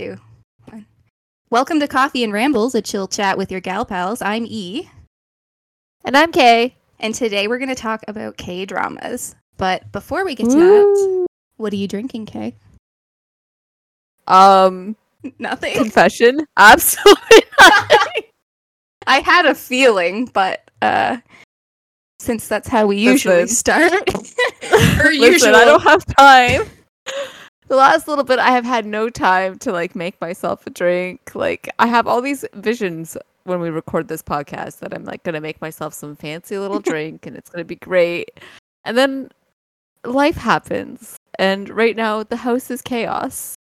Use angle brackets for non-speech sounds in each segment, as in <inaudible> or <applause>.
two, one. Welcome to Coffee and Rambles, a chill chat with your gal pals. I'm E, And I'm Kay. and today we're going to talk about K dramas. But before we get to that, what are you drinking, Kay? Um, <laughs> Nothing. confession. Absolutely. nothing. <laughs> I had a feeling, but uh, since that's how we usually Listen. start, <laughs> or Listen, I don't have time. The last little bit, I have had no time to like make myself a drink. Like I have all these visions when we record this podcast that I'm like gonna make myself some fancy little <laughs> drink and it's gonna be great. And then life happens, and right now the house is chaos,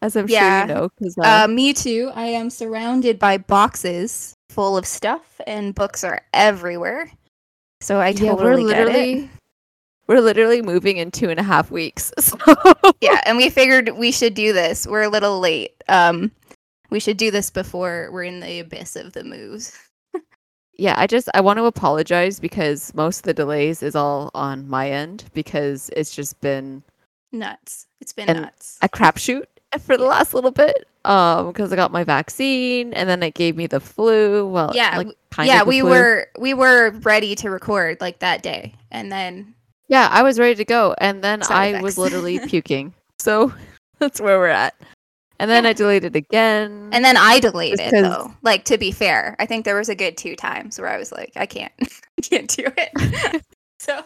as I'm Yeah. sure you know. Because uh, Uh, me too. I am surrounded by boxes full of stuff, and books are everywhere. So I yeah, totally we're get it. literally we're literally moving in two and a half weeks. <laughs> So Yeah, and we figured we should do this. We're a little late. Um, we should do this before we're in the abyss of the moves. yeah, I just I want to apologize because most of the delays is all on my end because it's just been Nuts. It's been nuts. a crapshoot for the Yeah. last little bit. Um, because I got my vaccine and then it gave me the flu. Well, Yeah, like kind yeah, we flu. were we were ready to record like that day, and then Yeah, I was ready to go, and then Side I was literally <laughs> puking. So <laughs> that's where we're at. And then Yeah. I deleted again. and then I deleted though. Like to be fair, I think there was a good two times where I was like, I can't, <laughs> I can't do it. so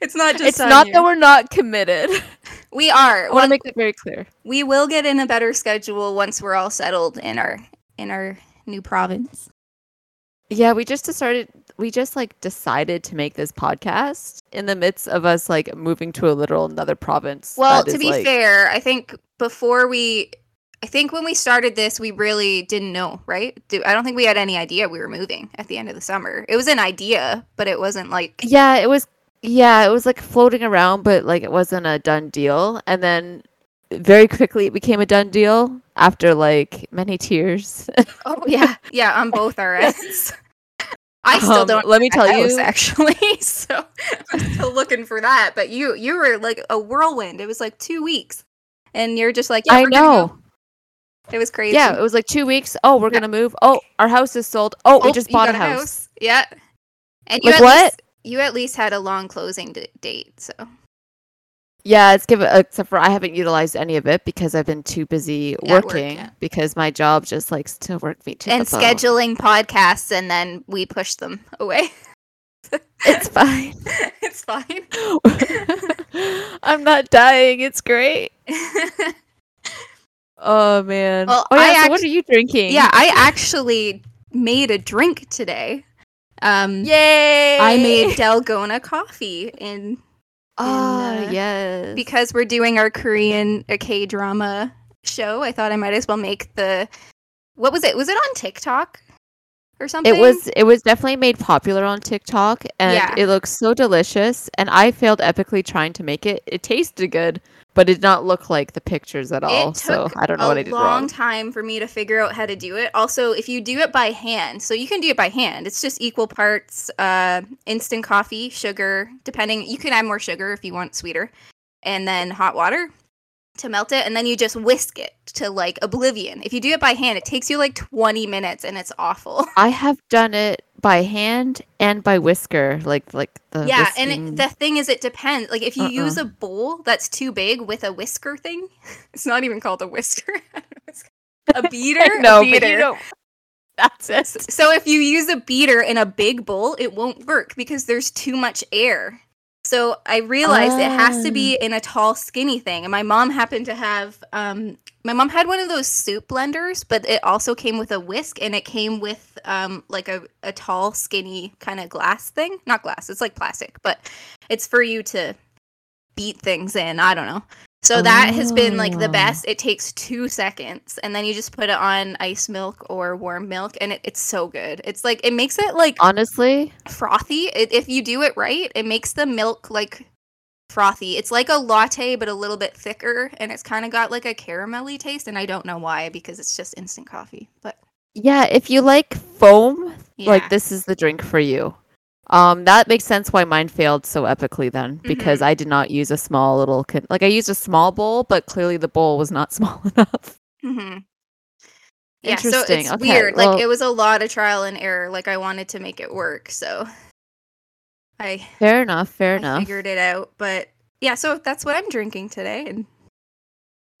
it's not just it's not you. that we're not committed. we are. I want to make that very clear. we will get in a better schedule once we're all settled in our in our new province. Yeah, we just started. We just like decided to make this podcast in the midst of us like moving to a literal another province. Well, to is, be like- fair, I think before we I think when we started this, we really didn't know, right? I don't think we had any idea we were moving at the end of the summer. It was an idea, but it wasn't like yeah, it was. Yeah, it was like floating around, but like it wasn't a done deal. And then very quickly it became a done deal after like many tears. <laughs> Oh yeah, yeah, on both our <laughs> ends. I still Um, don't. let me tell house, you- actually. <laughs> So I'm still looking for that. But you, you were like a whirlwind. It was like two weeks, and you're just like, yeah, I know. go. It was crazy. Yeah, it was like two weeks. Oh, we're Yeah. gonna move. Oh, our house is sold. Oh, we Oh, just bought a house. Yeah, and you Like at what? Least, you at least had a long closing d- date. So Yeah, it's given except for I haven't utilized any of it because I've been too busy At work, working yeah. because my job just likes to work me to and the bone. scheduling podcasts, and then we push them away. It's <laughs> fine. it's fine. <laughs> I'm not dying. It's great. <laughs> Oh man. Well, oh yeah. I so what are you drinking? yeah, I actually made a drink today. Um, Yay! I made Dalgona coffee in Oh uh, yes. because we're doing our Korean K drama show. I thought I might as well make the what was it? Was it on TikTok or something? it was it was definitely made popular on TikTok and Yeah. it looks so delicious and I failed epically trying to make it. It tasted good, but it did not look like the pictures at all. So I don't know what I did wrong. A long time for me to figure out how to do it. Also, if you do it by hand, so you can do it by hand. It's just equal parts uh, instant coffee, sugar, depending. You can add more sugar if you want sweeter, and then hot water to melt it, and then you just whisk it to like oblivion. If you do it by hand, it takes you like twenty minutes, and it's awful. <laughs> I have done it by hand and by whisker, like like the yeah, and it, the thing is, it depends. Like if you uh-uh. use Uh-uh. a bowl that's too big with a whisker thing, <laughs> it's not even called a whisker. <laughs> A beater. no, a beater. but you know that's it. So if you use a beater in a big bowl, it won't work because there's too much air. So I realized it has to be in a tall, skinny thing. And my mom happened to have, um, my mom had one of those soup blenders, but it also came with a whisk and it came with um, like a, a tall, skinny kind of glass thing. Not glass, it's like plastic, but it's for you to beat things in. I don't know. So that has been like the Oh. best. It takes two seconds, and then you just put it on ice milk or warm milk, and it, it's so good. It's like it makes it like Honestly, frothy. It, if you do it right, it makes the milk like frothy. It's like a latte, but a little bit thicker, and it's kind of got like a caramelly taste. And I don't know why because it's just instant coffee. But yeah, if you like foam, yeah, like this is the drink for you. Um, that makes sense why mine failed so epically then, because I did not use a small little con- like I used a small bowl, but clearly the bowl was not <laughs> small enough. Mm-hmm. Yeah, so it's Okay, weird. well- like it was a lot of trial and error. Like I wanted to make it work, so I Fair enough. Fair I enough. figured it out. But yeah, so that's what I'm drinking today. And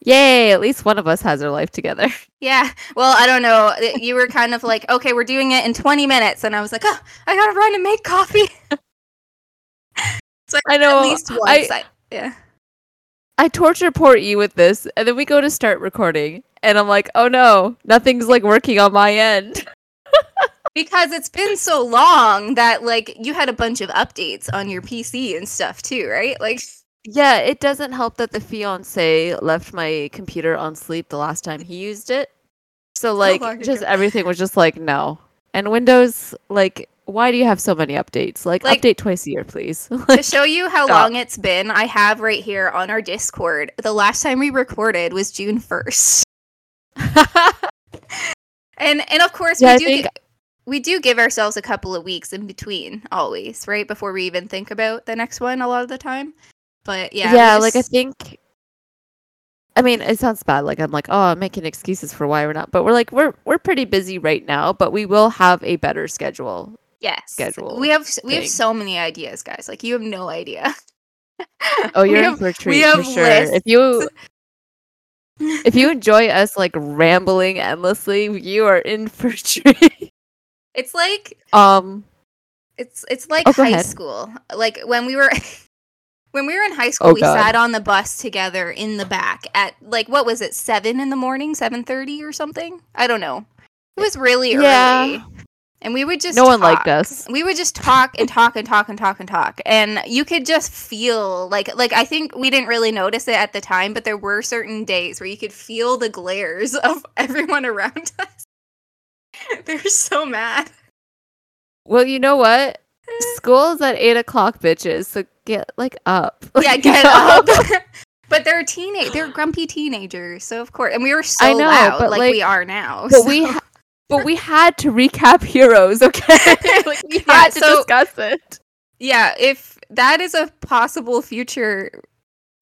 Yay! At least one of us has our life together. <laughs> yeah, well, I don't know. You were kind of like, okay, we're doing it in 20 minutes, and I was like, oh, I gotta run and make coffee. <laughs> so I know, At least once. I- I, yeah. I torture port you with this, and then we go to start recording, and I'm like, oh no, nothing's like working on my end. <laughs> Because it's been so long that like you had a bunch of updates on your PC and stuff too, right? Like Yeah, it doesn't help that the fiance left my computer on sleep the last time he used it. So <laughs> like long just everything was just like no. And Windows like why do you have so many updates? Like, Like- update twice a year, please. <laughs> to show you how Stop. long it's been, I have right here on our Discord. The last time we recorded was June 1st. <laughs> And and of course Yeah, we do think- gi- we do give ourselves a couple of weeks in between always, right? Before we even think about the next one a lot of the time. But yeah. yeah, we like I think I mean, it sounds bad. Like I'm like, oh, I'm making excuses for why we're not. But we're like, we're we're pretty busy right now. But we will have a better schedule. yes. schedule We have s- we have so many ideas, guys. Like you have no idea. Oh, <laughs> you're in for a treat for sure. If you <laughs> if you enjoy us like rambling endlessly, you are in for a treat. <laughs> It's like um, It's it's like Oh, high ahead. school. Like when we were when we were in high school, Oh, we God. sat on the bus together in the back at like what was it, seven in the morning, seven thirty or something? I don't know. It was really Yeah. early. And we would just no one liked us. We would just talk and talk and talk and talk and talk. And you could just feel like like I think we didn't really notice it at the time, but there were certain days where you could feel the glares <laughs> of everyone around <laughs> us. They're so mad. Well, you know what? School is at eight o'clock, bitches. So get like up. Yeah, get up. <laughs> but they're teenage. They're grumpy teenagers, so of course. And we were so I know, loud, but, like, like- we are now. But so- we, ha- but we had to recap heroes. Okay, like <laughs> we <laughs> Yeah, had to so- discuss it. yeah, if that is a possible future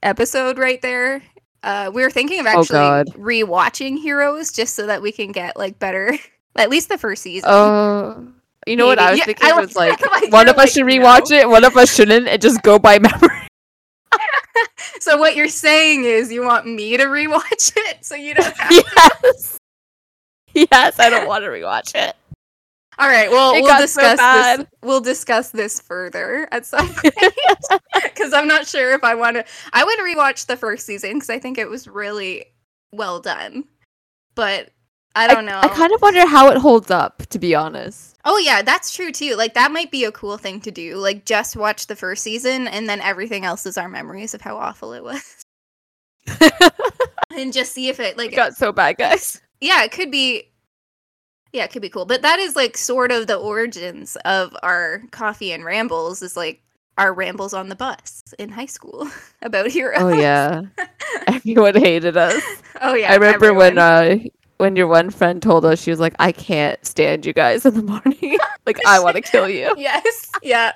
episode right there, uh, we were thinking of Oh, actually God. rewatching Heroes just so that we can get like better, at least the first season. Oh, you know what I was Yeah, thinking I was was- like like, one of us like, should rewatch no. it, one of us shouldn't, and just go by <laughs> memory. <laughs> so what you're saying is you want me to rewatch <laughs> it, so you don't. Have yes, yes, I don't want to rewatch it. All right, well, It we'll got so discuss this. We'll discuss this further at some point because I'm not sure if I want to. I would rewatch the first season because I think it was really well done, but I don't know. I kind of wonder how it holds up, to be honest. oh yeah, that's true too. Like that might be a cool thing to do. Like just watch the first season and then everything else is our memories of how awful it was, <laughs> and just see if it <laughs> like It got so bad, guys. yeah, it could be. Yeah, it could be cool. But that is like sort of the origins of our coffee and rambles is like our rambles on the bus in high school <laughs> about heroes. Oh yeah, everyone hated us. oh yeah. I remember when everyone. uh when your one friend told us she was like, "I can't stand you guys in the morning. <laughs> like I want to kill you." <laughs> yes, yeah.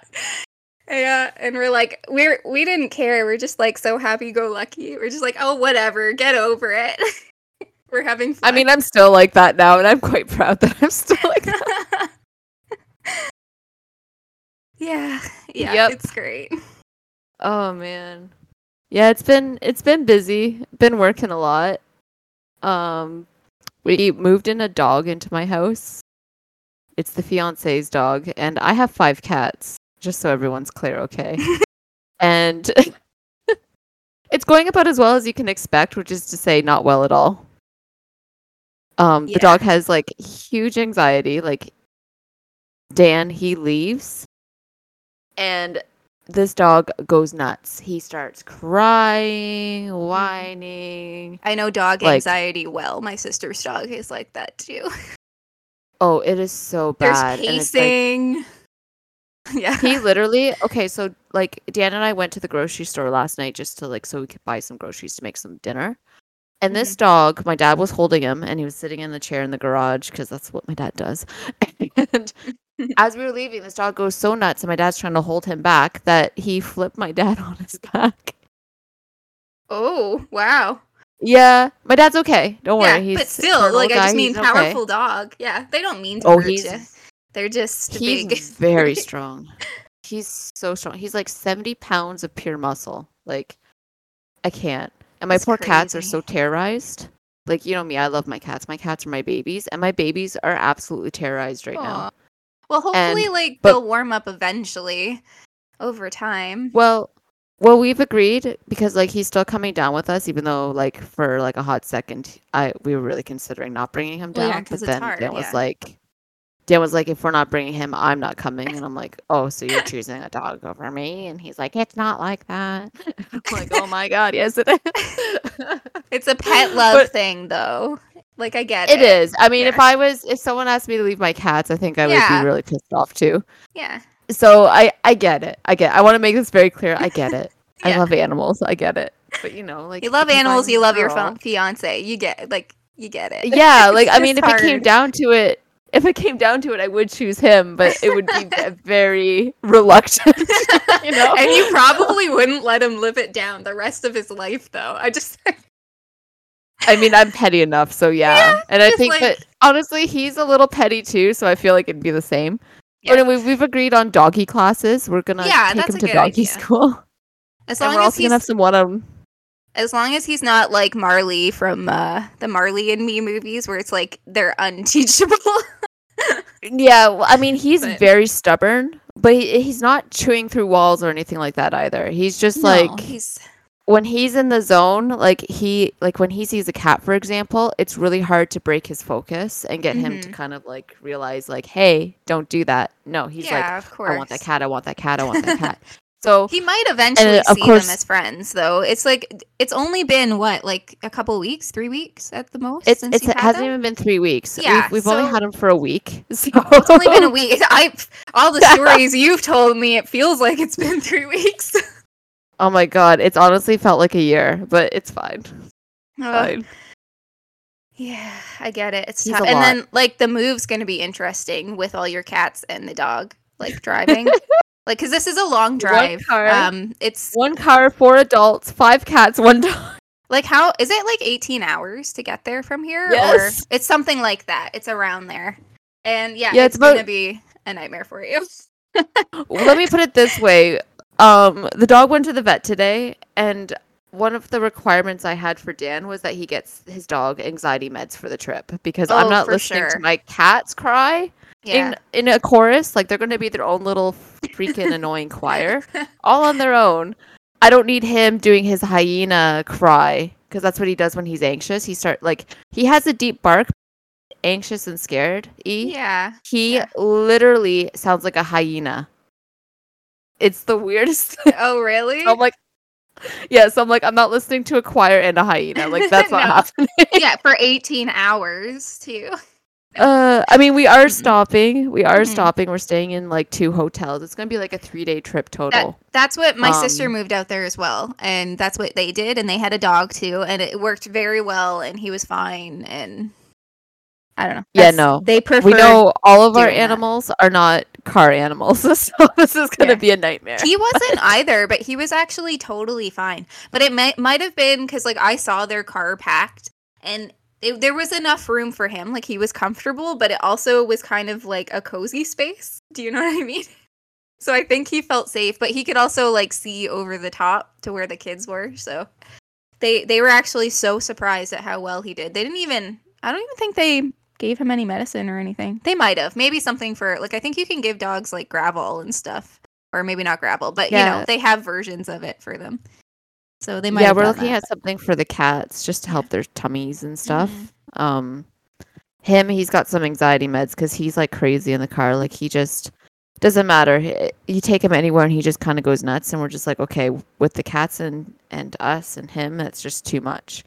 Yeah, and we're like, we're we didn't care. We're just like so happy go lucky. We're just like, oh whatever, get over it. <laughs> we're having fun. I mean, I'm still like that now, and I'm quite proud that I'm still like that. yeah, yeah, Yep. it's great. Oh man. Yeah, it's been it's been busy. Been working a lot. Um we moved in a dog into my house. It's the fiance's dog and I have 5 cats, just so everyone's clear, okay? <laughs> and <laughs> it's going about as well as you can expect, which is to say not well at all. Um Yeah. the dog has like huge anxiety, like Dan he leaves and this dog goes nuts. He starts crying, whining. I know dog Like- anxiety well. My sister's dog is like that too. <laughs> Oh, it is so There's bad. and it's like- pacing. <laughs> yeah. he literally okay, so like Dan and I went to the grocery store last night just to like so we could buy some groceries to make some dinner. And this mm-hmm. dog, my dad was holding him and he was sitting in the chair in the garage because that's what my dad does. <laughs> and as we were leaving, this dog goes so nuts and my dad's trying to hold him back that he flipped my dad <laughs> on his back. oh wow. Yeah, my dad's okay. Don't yeah, worry. He's but still, like I guy, just mean he's okay. powerful dog. Yeah, they don't mean to Oh, hurt you. They're just he's big. <laughs> very strong. He's so strong. He's like seventy pounds of pure muscle. Like I can't. And my That's poor cats are so terrorized. Like you know me, I love my cats. My cats are my babies, and my babies are absolutely terrorized right now. Well, hopefully, And- like but- they'll warm up eventually over time. Well, well, we've agreed because like he's still coming down with us, even though like for like a hot second, I we were really considering not bringing him Well, down. but it's then hard, Dan was yeah. like, Dan was like, if we're not bringing him, I'm not coming. And I'm like, oh, so you're <laughs> choosing a dog over me? And he's like, it's not like that. <laughs> I'm like, <laughs> oh my god, yes it is. It's a pet love But- thing, though. Like I get it. it is. I mean, if I was, if someone asked me to leave my cats, I think I would be really pissed off too. Yeah. So I, I get it. I get. I want to make this very clear. I get it. <laughs> I love animals. I get it. But you know, like You love animals. You love your fiance. You get like you get it. Yeah, <laughs> like I mean, if it came down to it, if it came down to it, I would choose him, but it would be <laughs> very reluctant. you know, and you probably wouldn't let him live it down the rest of his life, though. I just I mean, I'm petty enough, so yeah. Yeah, and I think like- that honestly, he's a little petty too, so I feel like it'd be the same. Yeah. But anyway, we've agreed on doggy classes. We're gonna Yeah, take him to doggy idea. school, as and long we're as also he's gonna have some one on. as long as he's not like Marley from uh, the Marley and Me movies, where it's like they're unteachable. <laughs> Yeah, well, I mean, he's But- very stubborn, but he, he's not chewing through walls or anything like that either. He's just like he's when he's in the zone, like he like when he sees a cat, for example, it's really hard to break his focus and get him to Mhm. kind of like realize like, hey, don't do that. No, he's yeah, like, of course. I want that cat, I want that cat, I want that cat. <laughs> So He might eventually of see course- them as friends, though. It's like it's only been what, like a couple weeks, three weeks at the most. it's since it's, it hasn't them? even been three weeks. Yeah, we've, we've only had him for a week. <laughs> So <laughs> It's only been a week. I all the stories you've told me, it feels like it's been three weeks. Oh my god, it's honestly felt like a year, but it's fine. Fine. yeah, I get it. It's He's tough. And lot. then like the move's going to be interesting with all your cats and the dog like <laughs> driving. like cuz this is a long drive. One car. Um it's One car, four adults, five cats, one dog. like how is it like 18 hours to get there from here Yes. or it's something like that. It's around there. And yeah, Yeah, it's, it's about- going to be a nightmare for you. <laughs> Let me put it this way. Um, the dog went to the vet today, and one of the requirements I had for Dan was that he gets his dog anxiety meds for the trip because I'm Oh, not listening sure. to my cats cry Yeah. in in a chorus. Like they're going to be their own little freaking annoying <laughs> choir, all on their own. I don't need him doing his hyena cry because that's what he does when he's anxious. He start like he has a deep bark, anxious and scared. E. yeah. He Yeah. literally sounds like a hyena. It's the weirdest. <laughs> Oh, really? I'm like, yeah. So I'm like, I'm not listening to a choir and a hyena. Like that's <laughs> not No. happening. yeah, for 18 hours too. Uh, I mean, we are stopping. We are Mhm. stopping. We're staying in like two hotels. It's gonna be like a three day trip That, total. that's what my sister Um, moved out there as well, and that's what they did. And they had a dog too, and it worked very well, and he was fine. And I don't know. Yeah, no. they prefer. we know all of our doing that. animals are not car animals, <laughs> so this is gonna Yeah. be a nightmare. He wasn't <laughs> either, but he was actually totally fine. But it might might have been because like I saw their car packed, and it, there was enough room for him. Like he was comfortable, but it also was kind of like a cozy space. <laughs> Do you know what I mean? So I think he felt safe, but he could also like see over the top to where the kids were. So they they were actually so surprised at how well he did. They didn't even. I don't even think they gave him any medicine or anything. They might have. Maybe something for like I think you can give dogs like Gravol and stuff or maybe not Gravol, but you know, they have versions of it for them. So they might yeah, we're looking that. at something for the cats just to help their tummies and stuff. Mhm. Um, him, he's got some anxiety meds because he's like crazy in the car. Like he just doesn't matter. He- You take him anywhere and he just kind of goes nuts. And we're just like, okay, with the cats and and us and him, that's just too much.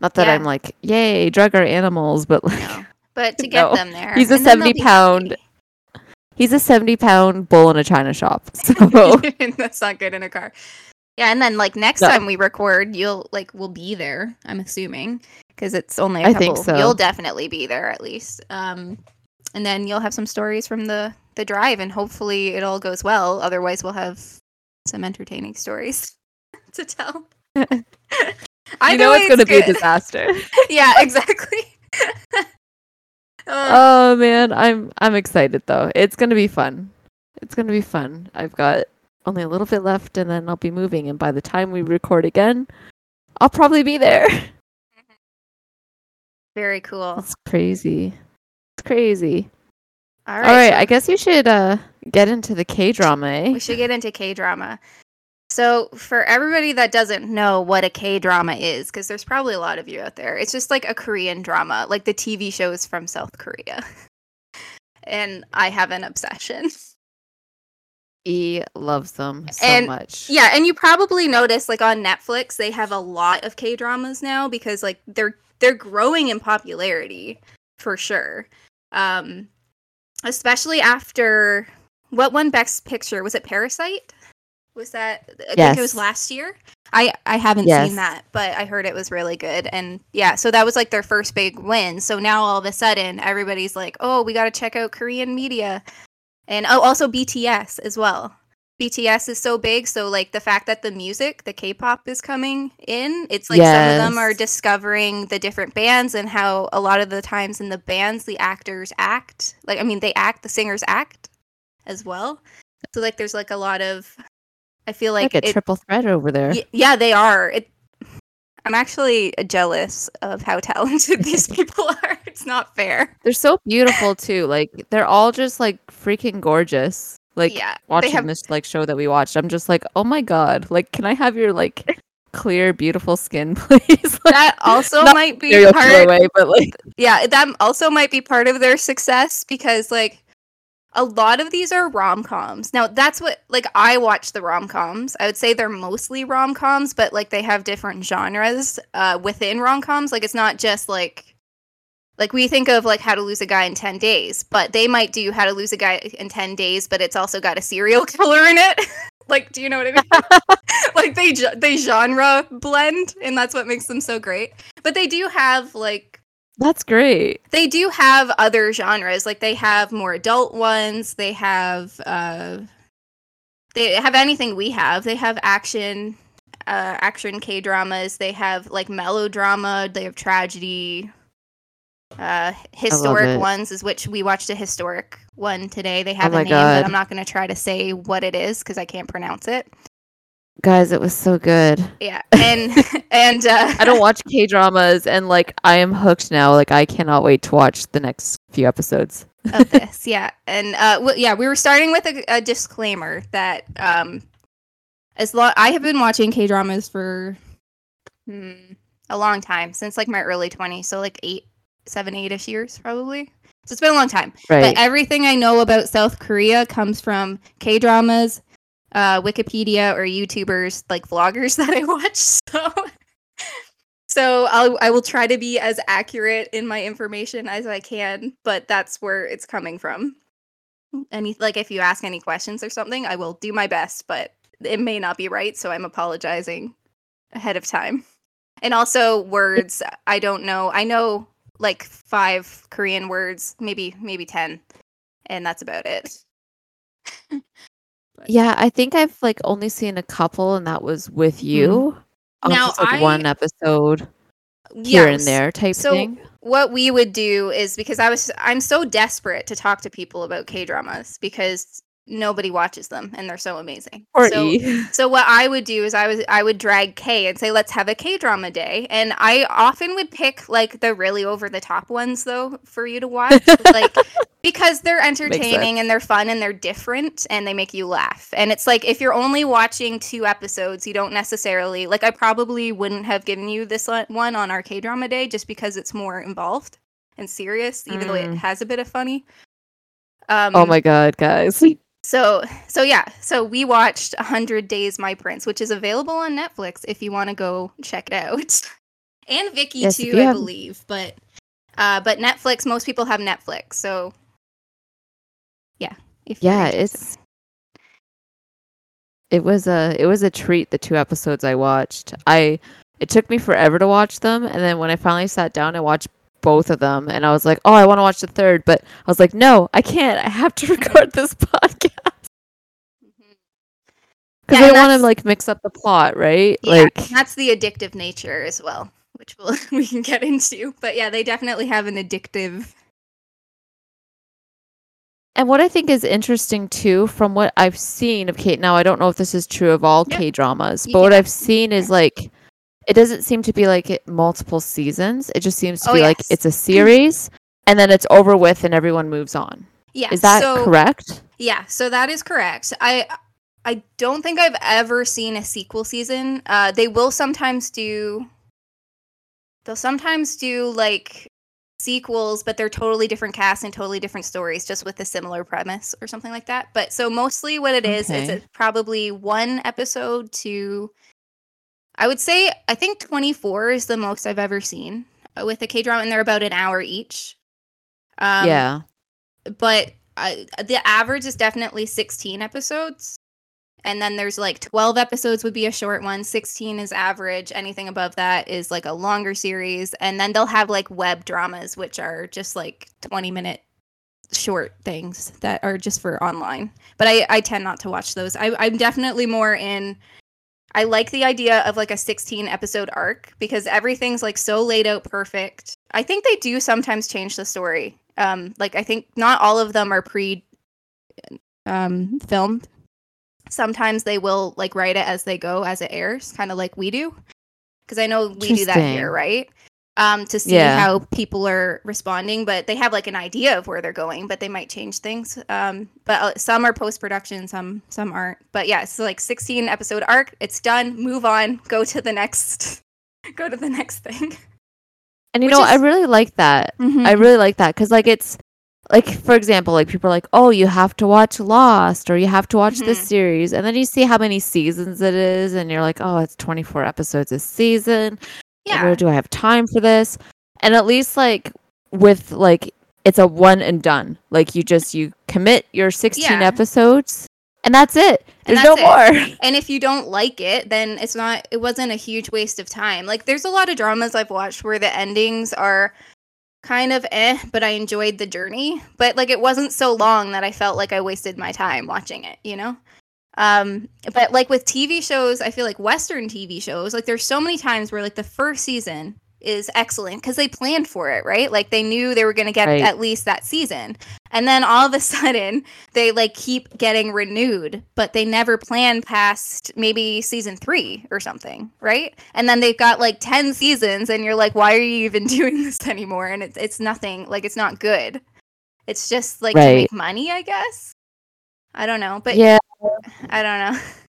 Not that Yeah. I'm like, yay, drug our animals, but like No. <laughs> But to <laughs> get No. them there. He's a and then they'll 70 be pound he's a seventy pound bull in a china shop. <laughs> So That's not good in a car. Yeah, and then like next No. time we record, you'll like we'll be there. I'm assuming because it's only a I couple. think so. You'll definitely be there at least. Um, and then you'll have some stories from the the drive, and hopefully it all goes well. Otherwise, we'll have some entertaining stories to tell. You know way, it's going to be a disaster. <laughs> yeah, exactly. <laughs> Uh, oh man, I'm I'm excited though. It's going to be fun. It's going to be fun. I've got only a little bit left and then I'll be moving and by the time we record again, I'll probably be there. <laughs> very cool. That's crazy. It's crazy. All All right, right, so I guess you should uh get into the K drama, eh? we should get into K drama. So, for everybody that doesn't know what a K drama is, because there's probably a lot of you out there, it's just like a Korean drama, like the TV shows from South Korea. <laughs> and I have an obsession. E loves them so And- much. Yeah, and you probably notice like on Netflix they have a lot of K dramas now because like they're they're growing in popularity for sure. Um especially after what won Best Picture? Was it Parasite? Was that I think it was last year? I I haven't Yes. seen that, but I heard it was really good. And yeah, so that was like their first big win. So now all of a sudden everybody's like, "Oh, we got to check out Korean media." And oh, also BTS as well. BTS is so big, so like the fact that the music, the K-pop is coming in, it's like some of them are discovering the different bands and how a lot of the times in the bands the actors act. Like I mean they act, the singers act as well. So like there's like a lot of I feel like, like, a it, triple threat over there. Y- yeah, they are. It, I'm actually jealous of how talented these <laughs> people are. It's not fair. They're so beautiful too. Like they're all just like freaking gorgeous. Like yeah, watching have this like show that we watched, I'm just like, oh my god! Like, can I have your like clear, beautiful skin, <laughs> please? <laughs> like, that also might be part. way, but like, Yeah, that also might be part of their success because like a lot of these are rom-coms. Now, that's what like I watch the rom-coms. I would say they're mostly rom-coms, but like they have different genres uh within rom-coms. Like it's not just like like we think of like how to lose a guy in 10 days, but they might do how to lose a guy in 10 days, but it's also got a serial <laughs> killer in it. <laughs> like do you know what I mean? <laughs> like they they genre blend and that's what makes them so great. But they do have like that's great. they do have other genres like they have more adult ones they have uh they have anything we have they have action uh action k dramas they have like melodrama they have tragedy uh historic ones is which we watched a historic one today they have Oh a name God. but i'm not going to try to say what it is because i can't pronounce it Guys, it was so good. yeah and <laughs> and uh I don't watch K dramas, and like I am hooked now. Like I cannot wait to watch the next few episodes. <laughs> of this yeah and uh w- yeah we were starting with a, a disclaimer that um as long i have been watching k dramas for hmm, a long time since like my early 20s so like eight seven eight-ish years probably so it's been a long time Right. but everything i know about south korea comes from k dramas uh wikipedia or youtubers like vloggers <laughs> that i watch so so I'll, I will try to be as accurate in my information as I can, but that's where it's coming from. Any like if you ask any questions or something, I will do my best, but it may not be right, so I'm apologizing ahead of time. And also words, I don't know. I know like 5 Korean words, maybe maybe 10, and that's about it. <laughs> yeah, I think I've like only seen a couple, and that was with mm-hmm. you. On Now, just like I- one episode here and there type So thing. what we would do is because I was I'm so desperate to talk to people about K dramas because nobody watches them and they're so amazing. Or so, E. <laughs> so what I would do is I was I would drag K and say let's have a K drama day, and I often would pick like the really over the top ones though for you to watch, like <laughs> because they're entertaining and they're fun and they're different and they make you laugh. And it's like if you're only watching two episodes, you don't necessarily like. I probably wouldn't have given you this one on our K drama day just because it's more involved and serious, even though it Mm. has a bit of funny. Um, oh my god, guys. <laughs> so so yeah, so we watched 100 Days My Prince, which is available on Netflix if you want to go check it out. <laughs> And Viki Yes, too, I have- believe, but uh but Netflix most people have Netflix. So yeah, if Yeah, it's it was a it was a treat the two episodes I watched. I it took me forever to watch them and then when I finally sat down and watched both of them and I was like, "Oh, I want to watch the third," but I was like, "No, I can't. I have to <laughs> record this podcast." Mm-hmm. Because Yeah, they want to like mix up the plot, right? Yeah, Like, that's the addictive nature as well, which we'll, <laughs> we can get into. But yeah, they definitely have an addictive. and what I think is interesting too, from what I've seen of Kate. Now, I don't know if this is true of all Yeah. K dramas, but what I've seen is like, it doesn't seem to be like it, multiple seasons. It just seems to Oh, be like it's a series, and then it's over with, and everyone moves on. Yeah, Is that so, correct? Yeah, so that is correct. I I don't think I've ever seen a sequel season. Uh, they will sometimes do. They'll sometimes do like sequels, but they're totally different casts and totally different stories, just with a similar premise or something like that. But so mostly, what it is is it's probably one episode to. I would say I think twenty four is the most I've ever seen uh, with a K drama, and they're about an hour each. Um, yeah. but I, the average is definitely 16 episodes and then there's like 12 episodes would be a short one. 16 is average. Anything above that is like a longer series. And then they'll have like web dramas which are just like 20 minute short things that are just for online. But i i tend not to watch those. I, i'm definitely more in i like the idea of like a 16 episode arc because everything's like so laid out perfect. I think they do sometimes change the story. Um like i think not all of them are pre um filmed. Sometimes they will like write it as they go as it airs kind of like we do. Because i know we do that here right um to see Yeah. how people are responding but they have like an idea of where they're going but they might change things um but uh, some are post production some some aren't but yeah it's like 16 episode arc it's done move on <laughs> go to the next go to the next thing And you which know, I really like that. I Mhm. really like that because, like, it's like, for example, like people are like, "Oh, you have to watch Lost or you have to watch this Mhm. series," and then you see how many seasons it is, and you're like, "Oh, it's 24 episodes a season. Yeah do I have time for this?" And at least, like, with like, it's a one and done. Like, you just you commit your 16 Yeah. episodes, and that's it. And There's no that's more. <laughs> and if you don't like it then it's not it wasn't a huge waste of time like there's a lot of dramas i've watched where the endings are kind of eh but i enjoyed the journey but like it wasn't so long that i felt like i wasted my time watching it you know um but like with tv shows i feel like western tv shows like there's so many times where like the first season is excellent because they planned for it right? Like they knew they were going to get Right. at least that season. And then all of a <laughs> sudden they like keep getting renewed but they never plan past maybe season three or something right? And then they've got like 10 seasons and you're like why are you even <laughs> doing this anymore? And it's, it's nothing like it's not good. It's just like to make money i guess? I don't know but yeah. I don't know <laughs>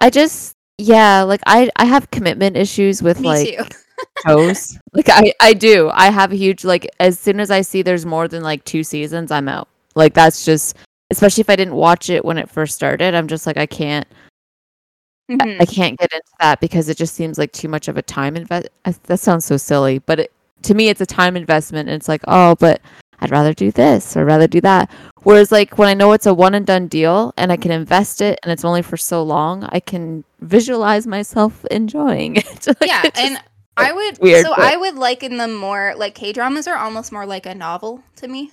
I just yeah, like I I have commitment issues with me like too <laughs> shows. <laughs> like I I do. I have a huge like as soon as I see there's more than like two seasons, I'm out. Like that's just especially if I didn't watch it when it first started, I'm just like I can't I- Mhm. I can't get into that because it just seems like too much of a time invest. That sounds so silly, but it, to me it's a time investment and it's like, "Oh, but I'd rather do this or rather do that." Whereas like when I know it's a one and done deal and I can invest it and it's only for so long, I can visualize myself <laughs> enjoying it. <laughs> Like, yeah it just- and i would weird, so but- i would liken them more like k dramas are almost more like a novel to me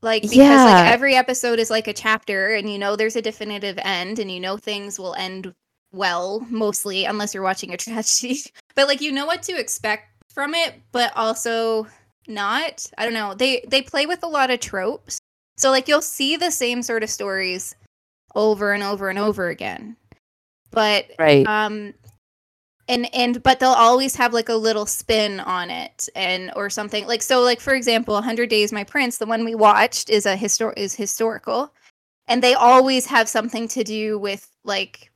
like because Yeah. like every episode is like a chapter and you know there's a definitive end and you know things will end well mostly unless you're watching a <laughs> tragedy but like you know what to expect from it but also not i don't know they they play with a lot of tropes. So like you'll see the same sort of stories over and over and over again. But right. um and and but they'll always have like a little spin on it and or something like so like for example 100 days my prince the one we watched is a histor- is historical. And they always have something to do with like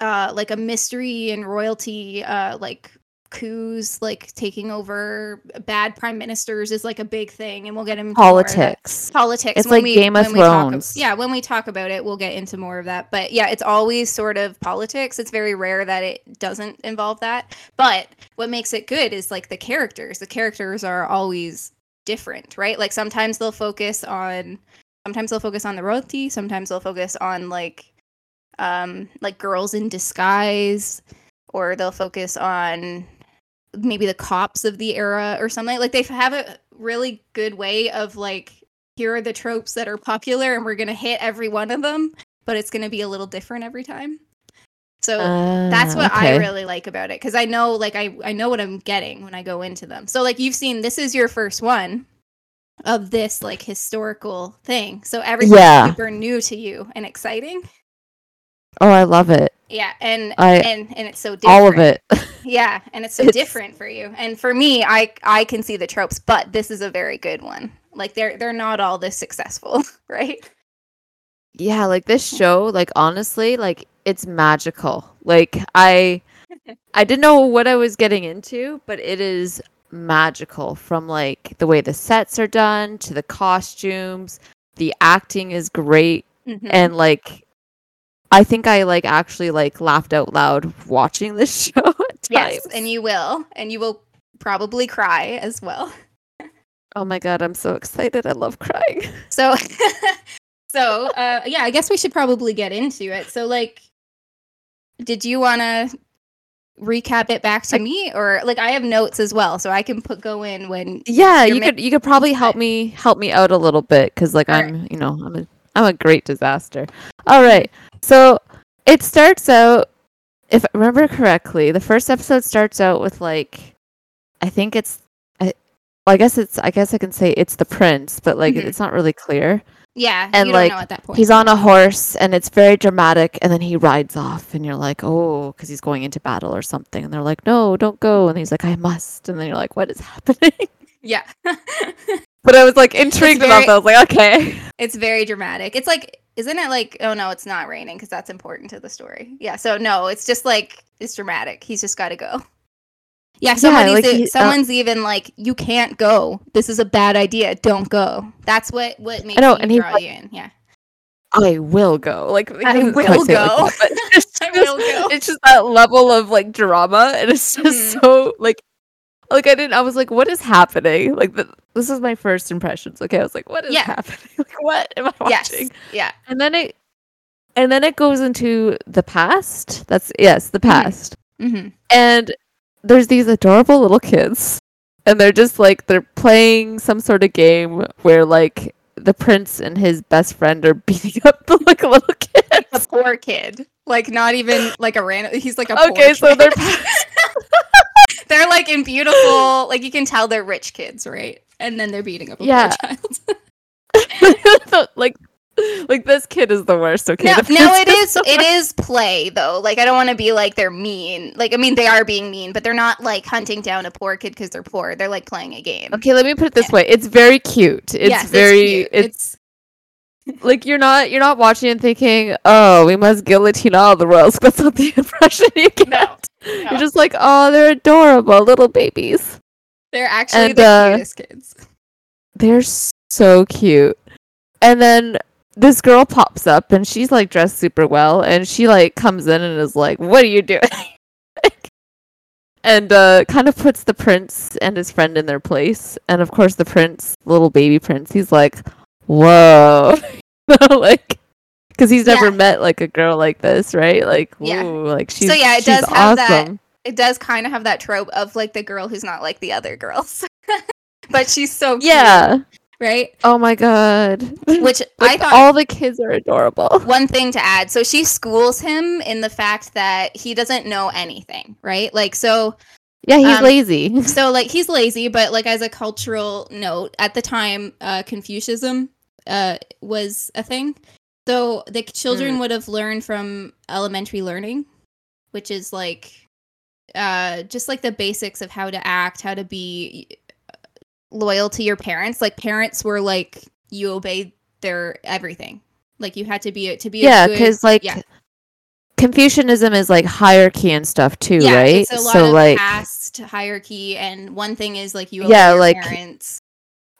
uh like a mystery and royalty uh like coups like taking over bad prime ministers is like a big thing and we'll get into more of that Politics. politics. It's when like we- Game of we talk Thrones. yeah, when we talk about it, we'll get into more of that. But yeah, it's always sort of politics. It's very rare that it doesn't involve that. But what makes it good is like the characters. The characters are always different, right? Like sometimes they'll focus on sometimes they'll focus on the royalty, sometimes they'll focus on like um like girls in disguise or they'll focus on maybe the cops of the era or something like they have a really good way of like here are the tropes that are popular and we're going to hit every one of them but it's going to be a little different every time. So Uh, that's what I really like about it because I know like I I know what I'm getting when I go into them. So like you've seen this is your first one of this like historical thing. So everything's Yeah. super new to you and exciting. Oh, I love it. Yeah, and I- and and it's so different. All of it. <laughs> Yeah, and it's so It's- different for you. And for me, I I can see the tropes, but this is a very good one. Like they're they're not all this successful, <laughs> right? yeah, like this <laughs> show, like honestly, like it's magical. Like I I didn't know what I was getting into, but it is magical from like the way the sets are done to the costumes. The acting is great Mhm. and like I think I like actually like laughed out loud watching this <laughs> show at yes, and you will, and you will probably cry as well. oh my god, I'm so excited. I love crying. <laughs> So, <laughs> so uh, yeah, I guess we should probably get into it. So, like, did you want to recap it back to I- me, or like I have notes as well, so I can put go in when Yeah, you could you could probably help me help me out a little bit because like Alright. I'm you know I'm a I'm a great disaster. All right, so it starts out if I remember correctly, the first episode starts out with like I think it's I, well, I guess it's I guess I can say it's the prince, but like Mhm. it's not really clear. yeah, And, you don't like, know at that point. He's on a horse and it's very dramatic, and then he rides off, and you're like, oh, because he's going into battle or something, and they're like, no, don't go, and he's like, I must, and then you're like, what is <laughs> happening? yeah, But I was like intrigued about that. I was like, okay. it's very dramatic. It's like, isn't it like? Oh no, it's not raining because that's important to the story. Yeah, so no, it's just like it's dramatic. He's just got to go. Yeah, somebody's like e- he- uh someone's even like, you can't go. This is a bad idea. Don't go. That's what what makes know, you and draw like- you in. Yeah. I will go. Like I will it like go. that, <laughs> I just, will <laughs> go. It's just that level of like drama, and it's just Mhm. so like, like I didn't. I was like, what is happening? Like the, this is my first impressions. Okay, I was like, what is Yeah. happening? <laughs> Like what am I watching? Yes. Yeah. And then it, and then it goes into the past. That's yes, the past. hmm and there's these adorable little kids and they're just like they're playing some sort of game where like the prince and his best friend are <laughs> beating up the like little kids A poor kid. Like not even like a random. He's like a poor okay so kid. they're <laughs> they're like in beautiful. Like you can tell they're rich kids, right? And then they're beating up a Yeah. poor child. <laughs> like like this kid is the worst okay no, no, it is it is play though. Like I don't want to be like they're mean. Like I mean they are being mean, but they're not like hunting down a poor kid because they're poor. They're like playing a game. okay let me put it this way it's very cute it's Yes, very cute. it's like you're not you're not watching and thinking oh we must guillotine all the royals <laughs> that's not the <laughs> impression you get No, <laughs> you're just like oh they're adorable little babies they're actually And, the uh, cutest kids. They're so cute. And then this girl pops up and she's like dressed super well and she like comes in and is like, "What are you doing?" <laughs> and uh kind of puts the prince and his friend in their place. And of course the prince, little baby prince, he's like, "Whoa." <laughs> like cuz he's never Yeah. met like a girl like this, right? Like, Yeah. like she's so yeah, it does have that- It does kind of have that trope of like the girl who's not like the other girls. <laughs> but she's so cute, Yeah. right? Oh my god. Which <laughs> I thought all the kids are adorable. one thing to add. So she schools him in the fact that he doesn't know anything, right? Like so Yeah, he's Um, lazy. <laughs> so like he's lazy, but like as a cultural note, at the time uh Confucianism uh was a thing. So the children Mm. would have learned from elementary learning, which is like uh just like the basics of how to act, how to be uh, loyal to your parents. Like parents were like you obeyed their everything. Like you had to be a, to be yeah, because like yeah. Confucianism is like hierarchy and stuff too, yeah, right? It's a lot so of like, caste hierarchy, and one thing is like you Yeah, obey your like- parents.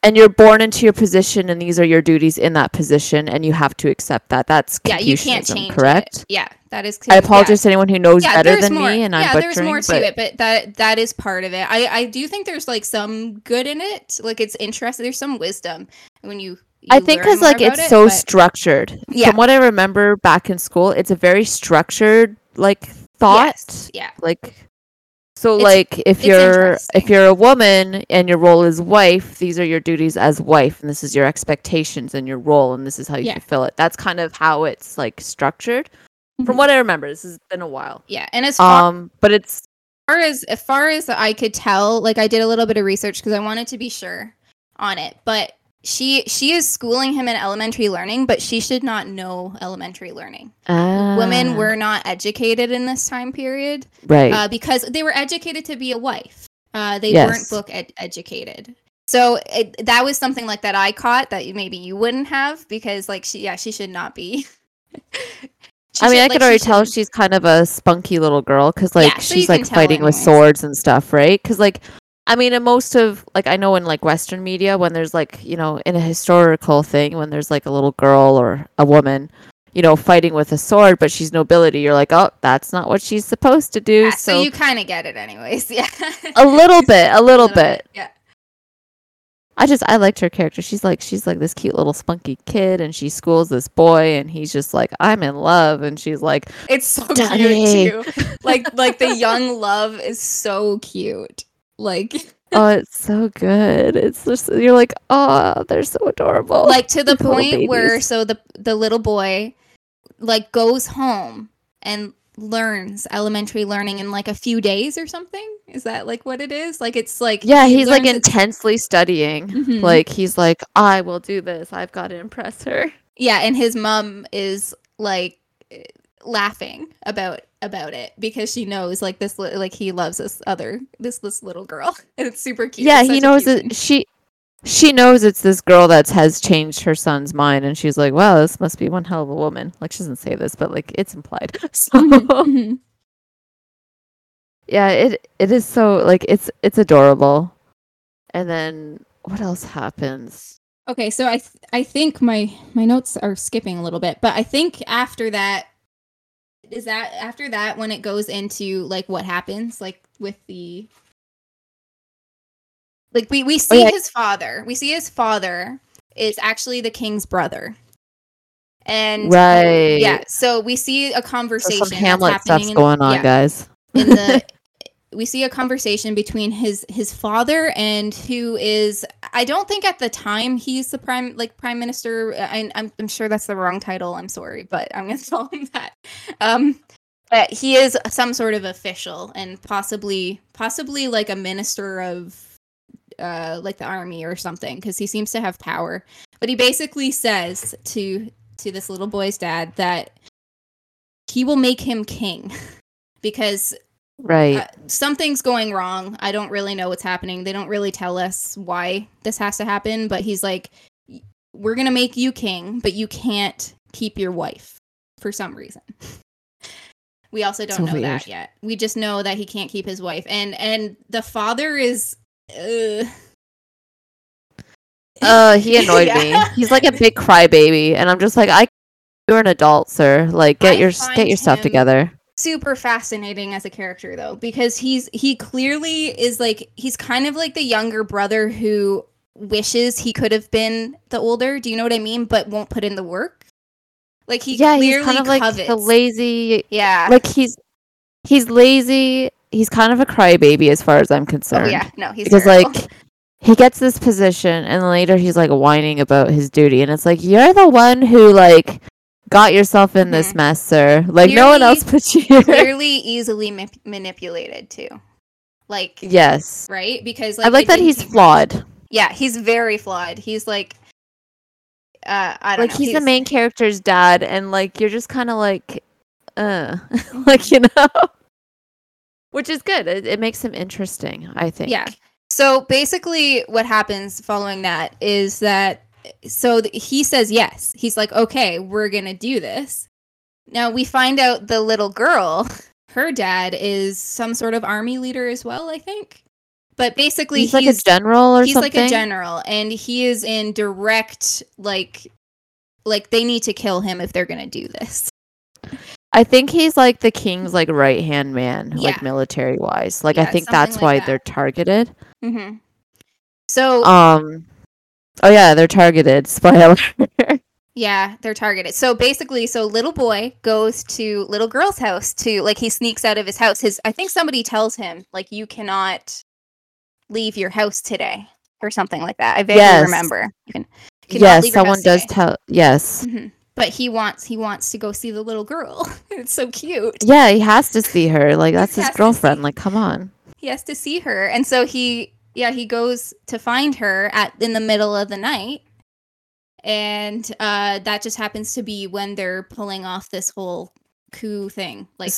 And you're born into your position, and these are your duties in that position, and you have to accept that. That's Yeah, you can't change correct? It. Yeah, that is. I yeah. apologize to anyone who knows Yeah, better than more. me, and I'm yeah, butchering. there's more but to it, but that that is part of it. I I do think there's like some good in it. Like it's interesting. There's some wisdom when you. I think because like it's it, so but- structured. Yeah. From what I remember back in school, it's a very structured like thought. Yes, yeah. Like, So It's- like if you're if you're a woman and your role is wife, these are your duties as wife and this is your expectations and your role and this is how you Yeah. fulfill it. That's kind of how it's like structured. From Mhm. what I remember, this has been a while. Yeah, and as far Um but it's far as as far as I could tell, like I did a little bit of research because I wanted to be sure on it. But she she is schooling him in elementary learning, but she should not know elementary learning. Women Ah, were not educated in this time period right. uh, because they were educated to be a wife. Uh, they Yes. weren't book ed- educated. So it, that was something like that I caught that maybe you wouldn't have because like she yeah she should not be. <laughs> I mean, should- I like, could she already tell shouldn't- she's kind of a spunky little girl because, like, Yeah, so she's like tell fighting with swords and stuff, right? Because, like, I mean, in most of, like, I know in like Western media, when there's like, you know, in a historical thing, when there's like a little girl or a woman, you know, fighting with a sword, but she's nobility, you're like, oh, that's not what she's supposed to do. Yeah, so, so you kind of get it anyways. <laughs> Yeah. a little bit, a little Little bit. Yeah. I just I liked her character. She's like she's like this cute little spunky kid, and she schools this boy, and he's just like I'm in love, and she's like It's so Daddy. cute too. Like like the <laughs> young love is so cute. Like <laughs> oh, it's so good. It's just you're like oh, they're so adorable. like to the <laughs> point where so the the little boy like goes home and learns elementary learning in like a few days or something. Is that like what it is? Like it's like yeah, he he's like it's- intensely studying. Mhm. Like he's like I will do this. I've got to impress her. yeah, and his mom is like eh, laughing about about it because she knows like this li- like he loves this other this this little girl <laughs> and it's super cute. yeah, he knows it. She she knows it's this girl that has changed her son's mind, and she's like, "Wow, this must be one hell of a woman." Like she doesn't say this, but like it's implied. <laughs> So Mhm, mhm. <laughs> yeah, it it is so like it's it's adorable. And then what else happens? Okay, so I th- I think my my notes are skipping a little bit, but I think after that is that after that when it goes into like what happens like with the like we we see yeah. his father. We see his father is actually the king's brother. And Right. yeah, so we see a So conversation some Hamlet happening stuff's in- going on, yeah guys. in the <laughs> we see a conversation between his his father and who is I don't think at the time he's the prime like prime minister. I, I'm I'm sure that's the wrong title. I'm sorry but I'm gonna <laughs> call him that. Um but he is some sort of official and possibly possibly like a minister of uh like the army or something because he seems to have power. But he basically says to to this little boy's dad that he will make him king <laughs> because Right. uh, something's going wrong. I don't really know what's happening. They don't really tell us why this has to happen, but he's like, we're going to make you king, but you can't keep your wife for some reason. <laughs> We also don't So know weird. that yet. We just know that he can't keep his wife. And and the father is uh, uh he <laughs> annoyed me. He's like a big crybaby and I'm just like I you're an adult, sir. Like get I your get your stuff together. Super fascinating as a character though because he's he clearly is like he's kind of like the younger brother who wishes he could have been the older do you know what i mean but won't put in the work like he yeah, clearly he's kind of like covets. the lazy yeah like he's he's lazy. He's kind of a crybaby as far as I'm oh, concerned. oh yeah no he's because terrible. like he gets this position and later he's like whining about his duty and it's like you're the one who like got yourself in this Mhm. mess sir. Like no one else put you here. <laughs> clearly easily ma- manipulated too. Like yes. right? Because like i like that he's flawed. Yeah he's very flawed. He's like uh i don't know. like know. he's, the main character's dad and like you're just kind of like uh <laughs> like you know? <laughs> Which is good. It, it makes him interesting i think. Yeah. So basically, what happens following that is that so th- he says yes. He's like, okay, we're gonna do this. Now we find out the little girl, <laughs> her dad is some sort of army leader as well, I think. But basically, he's like a general or he's something like a general, and he is in direct like like they need to kill him if they're gonna do this. I think he's like the king's like right hand man, Yeah. like military wise. Like I think that's like why that. they're targeted. hmm So Um, oh yeah, they're targeted. <laughs> Spoiler. Yeah, they're targeted. So basically, so little boy goes to little girl's house to like he sneaks out of his house. His I think somebody tells him like you cannot leave your house today or something like that. I vaguely Yes. remember. You can, you cannot yes, someone does today. tell. Yes. Mhm. But he wants he wants to go see the little girl. <laughs> it's so cute. Yeah, he has to see her. Like that's his girlfriend. Like, come on. He has to see her, and so he yeah he goes to find her at in the middle of the night, and uh, that just happens to be when they're pulling off this whole coup thing, like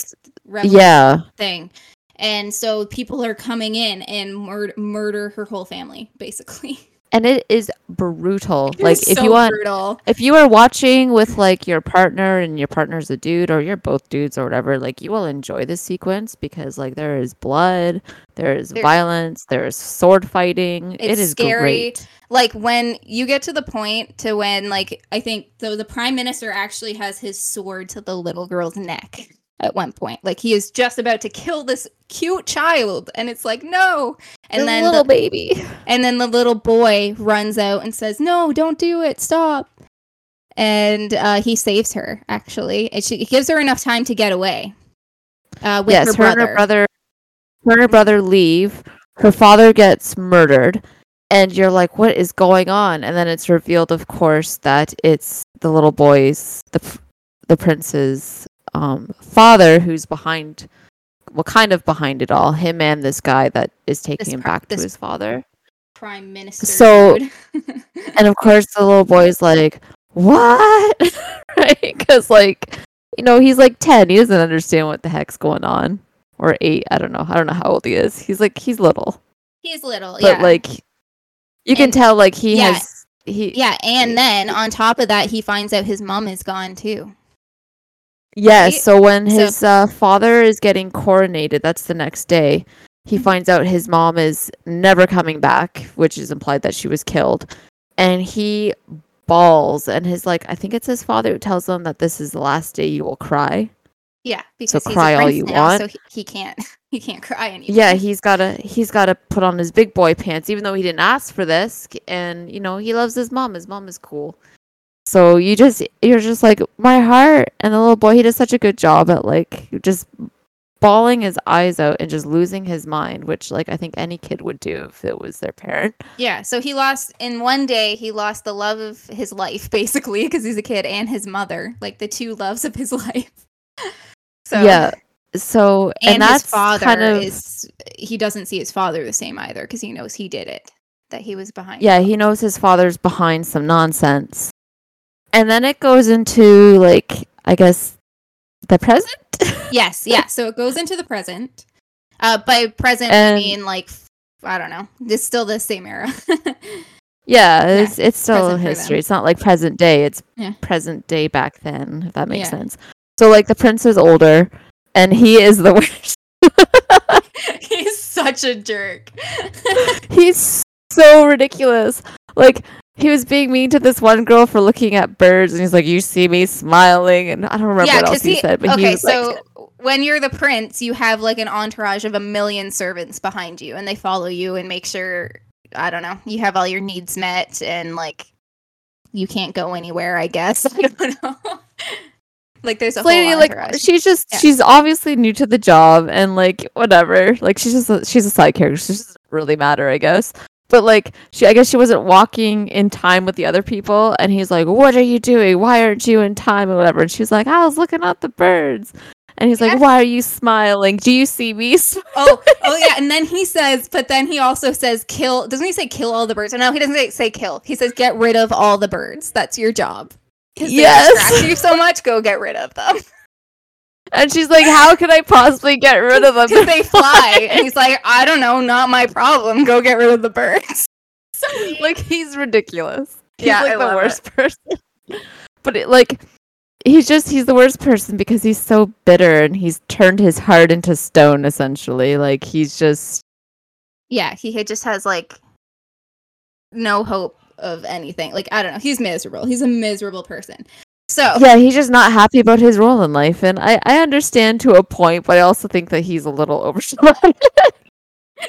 Yeah. thing. And so people are coming in and mur- murder her whole family, basically. <laughs> And it is brutal. like It's if so you want brutal. if you are watching with like your partner and your partner's a dude or you're both dudes or whatever, like you will enjoy this sequence because like there is blood, there is There- violence, there is sword fighting. It's it is scary. great. like when you get to the point to when like I think so the prime minister actually has his sword to the little girl's neck at one point. Like he is just about to kill this cute child and it's like no. And then The then little the, baby. <laughs> and then the little boy runs out and says, "No, don't do it. Stop." And uh, he saves her actually. And she it gives her enough time to get away. Uh, with yes, her brother. her brother her and her brother leave. Her father gets murdered. And you're like, what is going on? And then it's revealed, of course, that it's the little boy's, the the prince's um, father, who's behind, well, kind of behind it all. Him and this guy that is taking This him back to his father. prime minister. So- <laughs> And of course, the little boy's like, what? <laughs> right? Because, like, you know, he's like 10. He doesn't understand what the heck's going on. Or eight. I don't know. I don't know how old he is. He's like, he's little. he's little, But, yeah. like, you can And- tell, like, he yeah. has. He, Yeah, and then on top of that, he finds out his mom is gone too. Yes. right? So when So- his uh, father is getting coronated, that's the next day. He Mhm. finds out his mom is never coming back, which is implied that she was killed, and he bawls. And his like, I think it's his father who tells him that this is the last day you will cry. Yeah, because he's cry all you now, want. so he, he can't <laughs> he can't cry anymore. Yeah, he's gotta he's gotta put on his big boy pants, even though he didn't ask for this. And you know he loves his mom. His mom is cool. So you just you're just like my heart, and the little boy he does such a good job at like just bawling his eyes out and just losing his mind, which like I think any kid would do if it was their parent. yeah. So he lost in one day. He lost the love of his life, <laughs> basically, because he's a kid, and his mother, like the two loves of his <laughs> life. So yeah. So and, and, that's his father kind of is he doesn't see his father the same either because he knows he did it, that he was behind. yeah he knows his father's behind some nonsense, and then it goes into like I guess the present. <laughs> Yes, yeah. So it goes into the present. Uh, by present, I mean like I don't know. It's still the same era. <laughs> Yeah, it's it's still history. it's not like present day. It's Yeah. present day back then, if that makes Yeah. sense. So like the prince is older, and he is the <laughs> worst. He's such a jerk. He's so ridiculous. Like he was being mean to this one girl for looking at birds, and he's like, "You see me smiling," and I don't remember yeah, what else he, he. said, but he okay, so like, when you're the prince, you have like an entourage of a million servants behind you, and they follow you and make sure I don't know you have all your needs met, and like you can't go anywhere. I guess <laughs> I don't know. like there's a lady, like she's just Yeah. she's obviously new to the job and like whatever like she's just a, she's a side character so it doesn't really matter i guess but like she i guess she wasn't walking in time with the other people and he's like what are you doing why aren't you in time and whatever and she's like i was looking at the birds and he's Yeah. like why are you smiling do you see me <laughs> oh, oh yeah, and then he says, but then he also says, "Kill." Doesn't he say kill all the birds? Oh, no, he doesn't say, say kill. He says, "Get rid of all the birds." That's your job Yes. distract you so <laughs> much. Go get rid of them and she's like how could i possibly get rid of them because they <laughs> fly. and he's like, "I don't know, not my problem. Go get rid of the birds." So like he's ridiculous. He's Yeah, like I the love worst person. But it, like he's just he's the worst person because he's so bitter and he's turned his heart into stone essentially. Like he's just yeah, he just has like no hope of anything. Like I don't know. He's miserable. He's a miserable person. So yeah, he's just not happy about his role in life and I I understand to a point, but I also think that he's a little <laughs> overshadowed.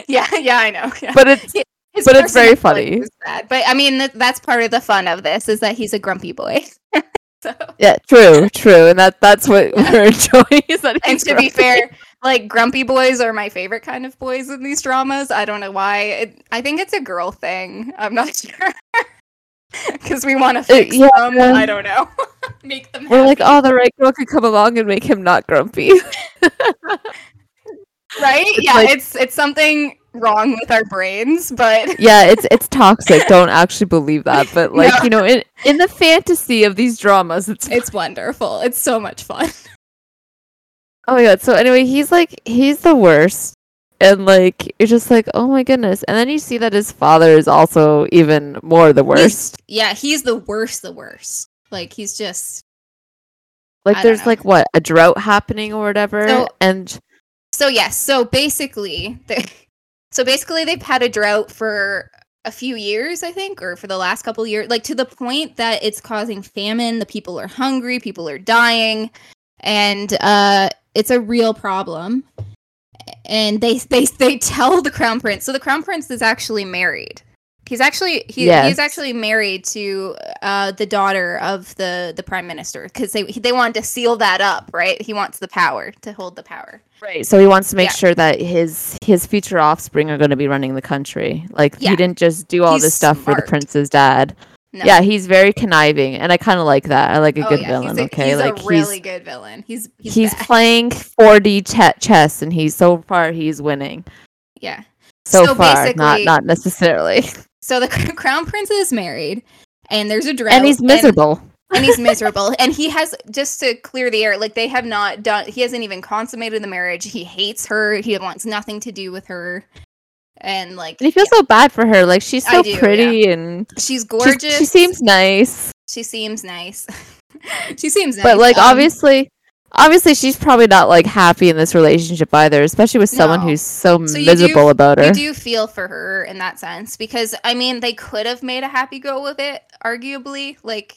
yeah, yeah, I know. Yeah. but it's But it's very funny. But I mean, th- that's part of the fun of this is that he's a grumpy boy. <laughs> so, Yeah, true, true, and that that's what <laughs> we're enjoying. Is that and to be fair, like grumpy boys are my favorite kind of boys in these dramas. I don't know why. It, I think it's a girl thing. I'm not sure. Because we want to uh, fix yeah. them. I don't know. <laughs> Make them. we're like, oh, the right girl could come along and make him not grumpy. <laughs> right? it's yeah, like- it's it's something wrong with our brains, but <laughs> yeah, it's it's toxic. Don't actually believe that, but like No. you know, in in the fantasy of these dramas, it's it's wonderful. It's so much fun. Oh my god. So anyway, he's like he's the worst. And like you're just like, oh my goodness. And then you see that his father is also even more the worst. Yeah, he's the worst. The worst. Like he's just Like I there's like what, a drought happening or whatever. So- and So yes, so basically, they, so basically they've had a drought for a few years, I think, or for the last couple years, like to the point that it's causing famine. The people are hungry, people are dying, and uh, it's a real problem. And they they they tell the crown prince. So the crown prince is actually married. He's actually he, Yes. he's actually married to uh, the daughter of the the prime minister because they they wanted to seal that up, right? He wants the power to hold the power. right. So he wants to make Yeah. sure that his his future offspring are gonna be running the country. Like Yeah. he didn't just do all He's this stuff for the prince's dad. No. Yeah, he's very conniving and I kinda like that. I like a Oh, good yeah, villain, he's a, okay? He's like a really he's good villain. He's he's, he's playing 4D ch- chess and he's so far he's winning. yeah. So, So far, not basically- not necessarily. <laughs> So the crown prince is married, and there's a drought, and he's miserable. and, he's <laughs> miserable, and he has just to clear the air. Like they have not done. He hasn't even consummated the marriage. He hates her. He wants nothing to do with her, and like And he feels so bad for her. Like she's so do, pretty and she's she's- gorgeous. she seems nice. She seems nice. <laughs> she seems nice. But like Um, obviously obviously she's probably not like happy in this relationship either, especially with someone No. who's so, So miserable do- about her. You do feel for her in that sense because I mean they could have made a happy go with it, arguably. Like,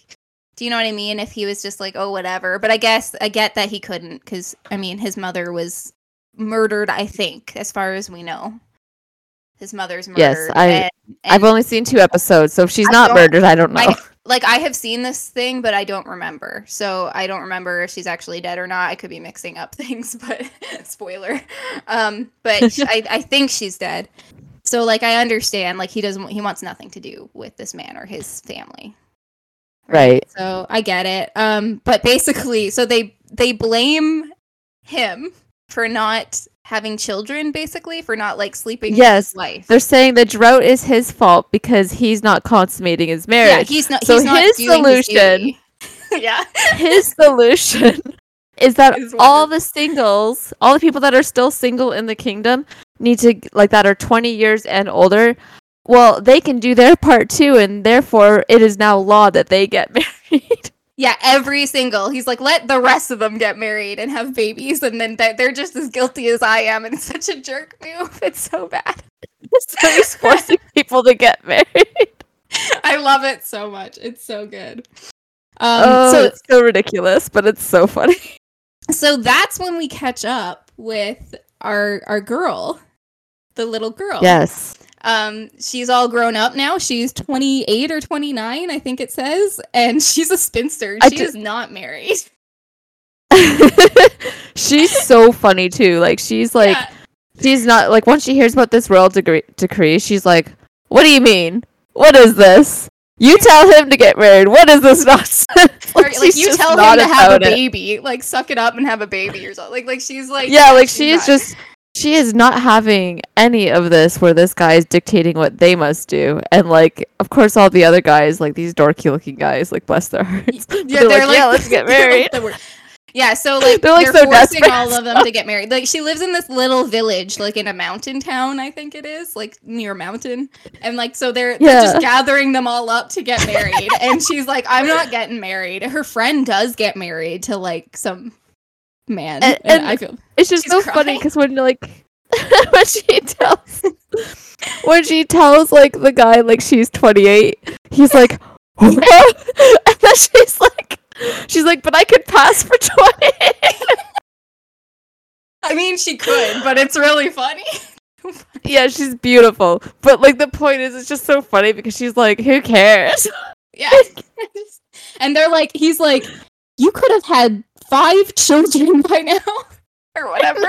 do you know what I mean? If he was just like, oh, whatever. But I guess I get that he couldn't because I mean his mother was murdered. I think, as far as we know, his mother's murdered. Yes, I- and- I've only seen two episodes, so if she's I not murdered, I don't know. I- <laughs> like I have seen this thing, but I don't remember. So I don't remember if she's actually dead or not. I could be mixing up <laughs> things, but <laughs> spoiler. Um, but <laughs> I, I think she's dead. So like I understand, like he doesn't, he wants nothing to do with this man or his family. right. So I get it. Um, but basically, so they they blame him for not having children, basically for not like sleeping with Yes, his wife. They're saying the drought is his fault because he's not consummating his marriage. Yeah, he's not. So he's not his solution- <laughs> yeah. his solution is that Is all the singles, all the people that are still single in the kingdom, need to like that are 20 years and older. Well, they can do their part too, and therefore it is now law that they get <laughs> married. Yeah, every single. He's like, let the rest of them get married and have babies, and then they're, they're just as guilty as I am. And it's <laughs> such a jerk move. It's so bad. <laughs> so he's forcing <laughs> people to get married. I love it so much. It's so good. Um, oh, so it's so ridiculous, but it's so funny. so that's when we catch up with our our girl, the little girl. Yes. Um, she's all grown up now. She's 28 or 29, I think it says, and <laughs> she's a spinster. She ju- is not married. <laughs> <laughs> she's so funny too. Like she's like Yeah. she's not like once she hears about this royal degree- decree, she's like, "What do you mean? What is this? You tell him to get married. What is this nonsense?" Like, like you tell him to have a about it. baby, like suck it up and have a baby or something. Like, like she's like, Yeah, like she's she is just she is not having any of this where this guy is dictating what they must do, and like of course all the other guys, like these dorky looking guys, like bless their hearts, yeah, <laughs> they're, they're like, yeah, let's get <laughs> married. yeah, so like <laughs> They're, like, they're so forcing desperate. all of them to get married. Like she lives in this little village, like in a mountain town, I think it is, like near a mountain, and like so they're, they're just gathering them all up to get married. and she's like, I'm not getting married. Her friend does get married to like some man, And- and, and I feel It's just so funny because when like <laughs> when she tells <laughs> when she tells like the guy like she's 28, he's like, <laughs> and then she's like, she's like, but I could pass for 20. I mean, she could, but it's really funny funny. Yeah, she's beautiful. But like the point is it's just so funny because she's like, who cares? Yeah. and they're like, he's like, you could have had five children by now, <laughs> or whatever.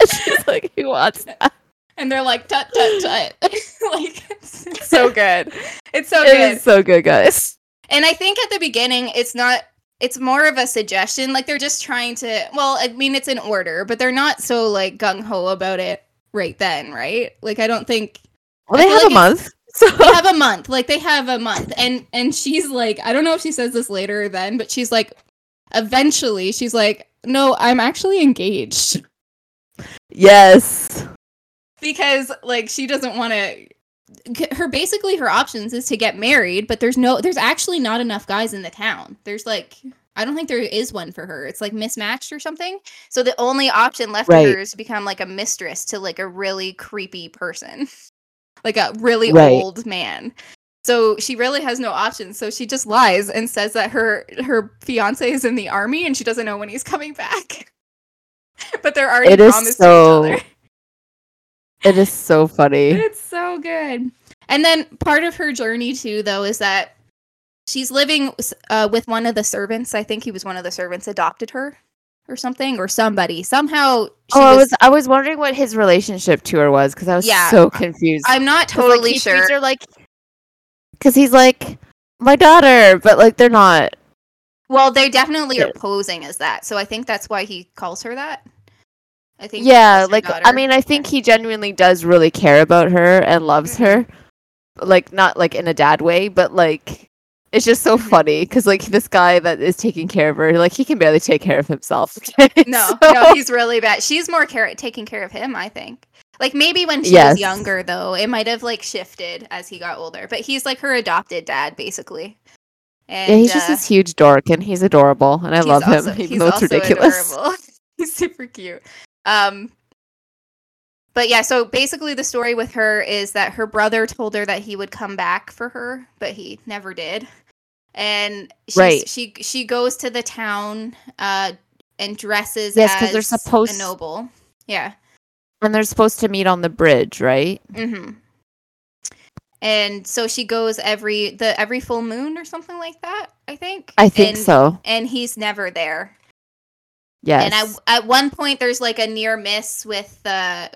<laughs> she's like, who wants that? And they're like, tut tut tut. <laughs> like, it's, it's so good. It's so It good. is so good, guys. And I think at the beginning, it's not. It's more of a suggestion. Like they're just trying to. Well, I mean, it's an order, but they're not so like gung ho about it right then, right? Like I don't think Well, they have a month. So they have a month. Like they have a month, and and she's like, I don't know if she says this later or then, but she's like, eventually, she's like, no, I'm actually engaged yes. because like she doesn't want to. Her basically her options is to get married, but there's no, there's actually not enough guys in the town. There's like. I don't think there is one for her. It's like mismatched or something. So the only option left Right. for her is to become like a mistress to like a really creepy person. <laughs> like a really Right. old man. So she really has no options. So she just lies and says that her her fiance is in the army and she doesn't know when he's coming back. <laughs> but they're already It is so- to each other. It is so funny. <laughs> It's so good. And then part of her journey too, though, is that she's living uh, with one of the servants. I think he was one of the servants adopted her or something, or somebody. Somehow, she Oh, I was, was I was wondering what his relationship to her was because I was Yeah. so confused. I'm not like, totally he sure. treats her like because he's like my daughter, but like they're not. Well, they definitely are posing as that, so I think that's why he calls her that. I think. Yeah, like I mean, I think he genuinely does really care about her and loves her, like not like in a dad way, but like it's just so Mhm. funny because like this guy that is taking care of her, like he can barely take care of himself. okay? <laughs> No, So- no, he's really bad. She's more care- taking care of him, I think. Like maybe when she Yes. was younger, though, it might have like shifted as he got older. But he's like her adopted dad, basically. And yeah, he's just uh, this huge dork, and he's adorable, and I love him, even <laughs> he's though it's also ridiculous. adorable. <laughs> he's super cute. Um, but yeah, so basically the story with her is that her brother told her that he would come back for her, but he never did. And Right. she she goes to the town uh, and dresses Yes, 'cause they're as supposed- a noble. Yeah. And they're supposed to meet on the bridge, right? Mm-hmm. And so she goes every the every full moon or something like that. I think. I think and, so. And he's never there. Yes. And at, at one point, there's like a near miss with uh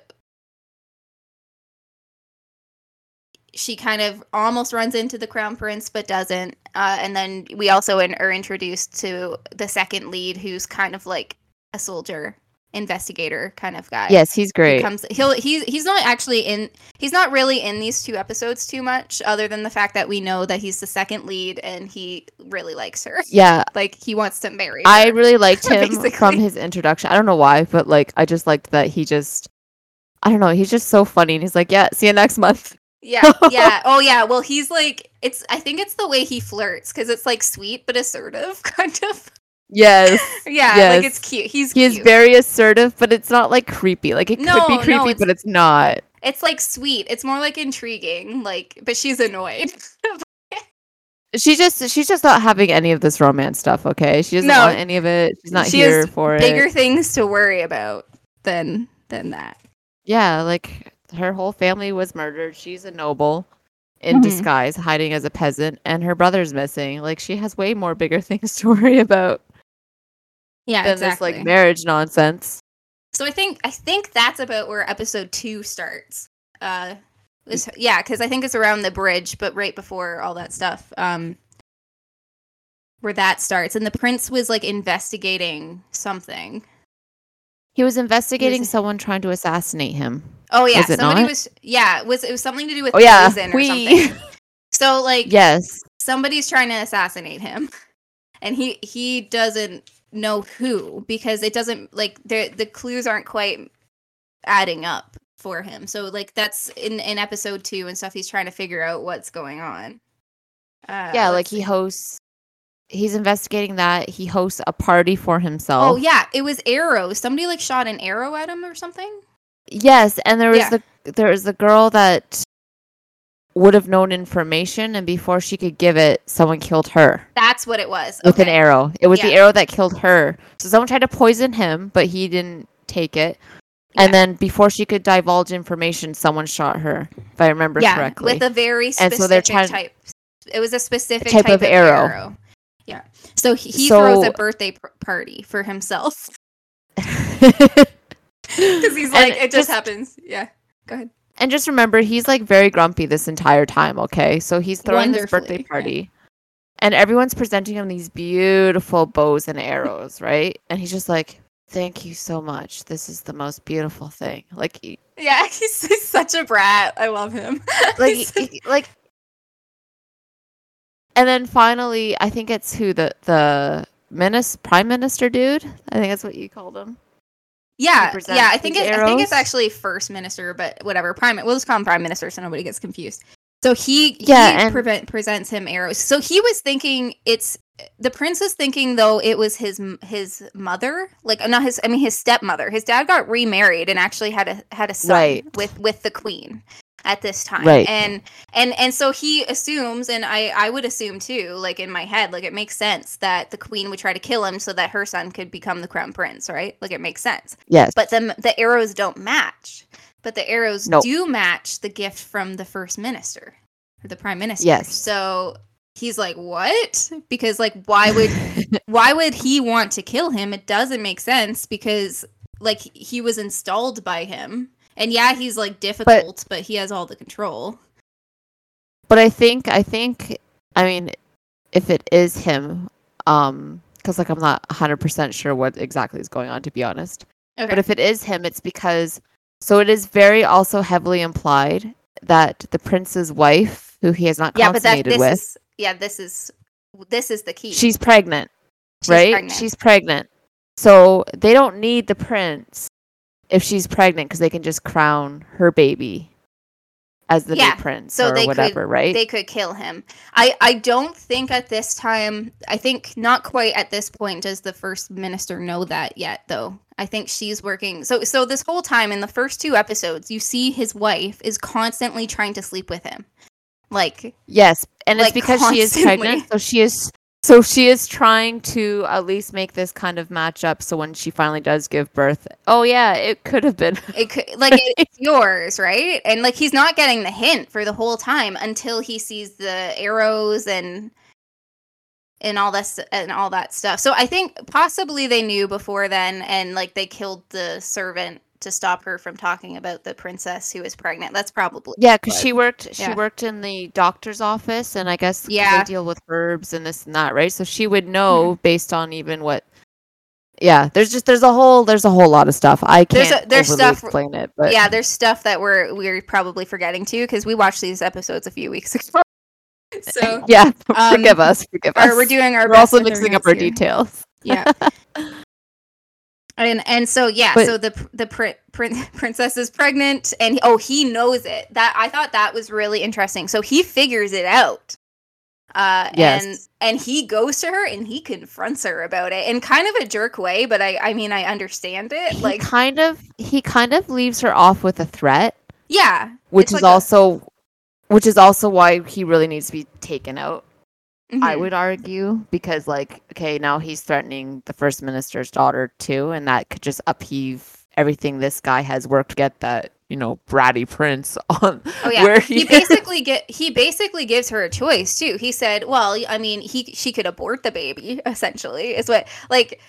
She kind of almost runs into the crown prince, but doesn't. Uh, and then we also in, are introduced to the second lead, who's kind of like a soldier investigator kind of guy. yes, he's He great. comes. He'll. He's. He's not actually in. He's not really in these two episodes too much, other than the fact that we know that he's the second lead and he really likes her. yeah, <laughs> Like he wants to marry. I really liked <laughs> him from his introduction. I don't know why, but like I just liked that he just I don't know, he's just so funny and he's like, "Yeah, see you next month." Yeah, yeah. <laughs> Oh, yeah. Well, he's like, it's. I think it's the way he flirts because it's like sweet but assertive, kind of. Yes. Yeah, Yes. like it's cute. He's He is cute. very assertive, but it's not like creepy. Like it No, could be no, creepy, it's- but it's not. It's like sweet. It's more like intriguing. Like, but she's annoyed. <laughs> She just she's just not having any of this romance stuff, okay? She doesn't No. want any of it. She's not She here has for Bigger it. things to worry about than than that. Yeah, like her whole family was murdered. She's a noble in Mhm. disguise, hiding as a peasant, and her brother's missing. Like she has way more bigger <laughs> things to worry about Yeah, than exactly. this like marriage nonsense. So I think I think that's about where episode two starts. Uh, yeah, because I think it's around the bridge, but right before all that stuff. Um, where that starts, and the prince was like investigating something. He was investigating Is- someone trying to assassinate him. Oh yeah, Was somebody not? was. Yeah, it was it was something to do with Oh, yeah, poison or we- something. So like, Yes. somebody's trying to assassinate him, and he he doesn't know who because it doesn't like the the clues aren't quite adding up for him. So like that's in in episode two and stuff. He's trying to figure out what's going on. Uh, yeah, like he hosts he's investigating that. He hosts a party for himself. Oh yeah, it was arrow. Somebody like shot an arrow at him or something. Yes, and there was Yeah. the there was the girl that would have known information and before she could give it, someone killed her That's what it was. with an arrow. It was the arrow that killed her. So someone tried to poison him, but he didn't take it. And then before she could divulge information, someone shot her, if I remember yeah, correctly. with a very And specific so they're trying- type. It was a specific type type, of of, arrow. arrow. Yeah. So he, he throws a birthday p- party for himself <laughs> <laughs> because he's like, And it just just- happens. Yeah. Go ahead. Just remember, he's like very grumpy this entire time, okay? So he's throwing this birthday party. And everyone's presenting him these beautiful bows and arrows, <laughs> right? And he's just like, Thank you so much. This is the most beautiful thing. Like, he- Yeah, <laughs> he's, he's such a brat. I love him. <laughs> like he- like and then finally i think it's who the the minis, prime minister dude i think that's what you called him yeah, yeah. I think it, I think it's actually first minister, but whatever. Prime. We'll just call him prime minister so nobody gets confused. So he Yeah, he and- prevent, presents him arrows. So he was thinking it's the prince was thinking though it was his his mother, like not his. I mean his stepmother. His dad got remarried and actually had a had a son Right. with with the queen at this time. Right. And and and so he assumes, and I I would assume too, like in my head, like it makes sense that the queen would try to kill him so that her son could become the crown prince, right? Like it makes sense yes but the the arrows don't match. But the arrows Nope. do match the gift from the first minister or the prime minister. Yes. So he's like, "What?" Because like, why would <laughs> why would he want to kill him? It doesn't make sense because like he was installed by him, and yeah, he's like difficult, but, he has all the control. but i think i think i mean if it is him um because like i'm not 100% sure what exactly is going on to be honest Okay. but if it is him it's because so it is very also heavily implied that the prince's wife who he has not yeah, but that consummated this with is yeah, this is this is the key. she's pregnant She's right? pregnant. She's pregnant. So they don't need the prince if she's pregnant because they can just crown her baby as the Yeah, new prince so or they could- whatever, right? they could kill him. I I don't think at this time. I think not quite at this point does the first minister know that yet, though. I think she's working. So so this whole time in the first two episodes, you see his wife is constantly trying to sleep with him, like yes, and like, it's because she is pregnant. So she is. So she is trying to at least make this kind of match up. So when she finally does give birth, oh yeah, it could have been. it could like <laughs> it's yours, right? And like he's not getting the hint for the whole time until he sees the arrows and and all this and all that stuff. So I think possibly they knew before then and like they killed the servant to stop her from talking about the princess who was pregnant. That's probably Yeah, because she worked. She yeah. worked in the doctor's office, and I guess Yeah. they deal with herbs and this and that, right? So she would know based on even what. Yeah, there's just there's a whole there's a whole lot of stuff. I can't a- there's stuff- explain it, but yeah, there's stuff that we're we're probably forgetting too because we watched these episodes a few weeks <laughs> ago. So <laughs> yeah, Um, forgive us, forgive us. we're doing our We're best also mixing up our here. details. yeah <laughs> and and so yeah But- so the the pr- prin- <laughs> princess is pregnant and oh he knows it that i thought that was really interesting so he figures it out uh Yes. and and he goes to her and he confronts her about it in kind of a jerk way but i i mean i understand it He like kind of he kind of leaves her off with a threat, yeah which is like a- also which is also why he really needs to be taken out. I Mhm. would argue because like okay, now he's threatening the first minister's daughter too, and that could just upheave everything this guy has worked to get that you know bratty prince <laughs> on. Oh yeah, where he basically get he basically gives her a choice too. He said, "Well, I mean, he she could abort the baby. <laughs> Essentially, is what like."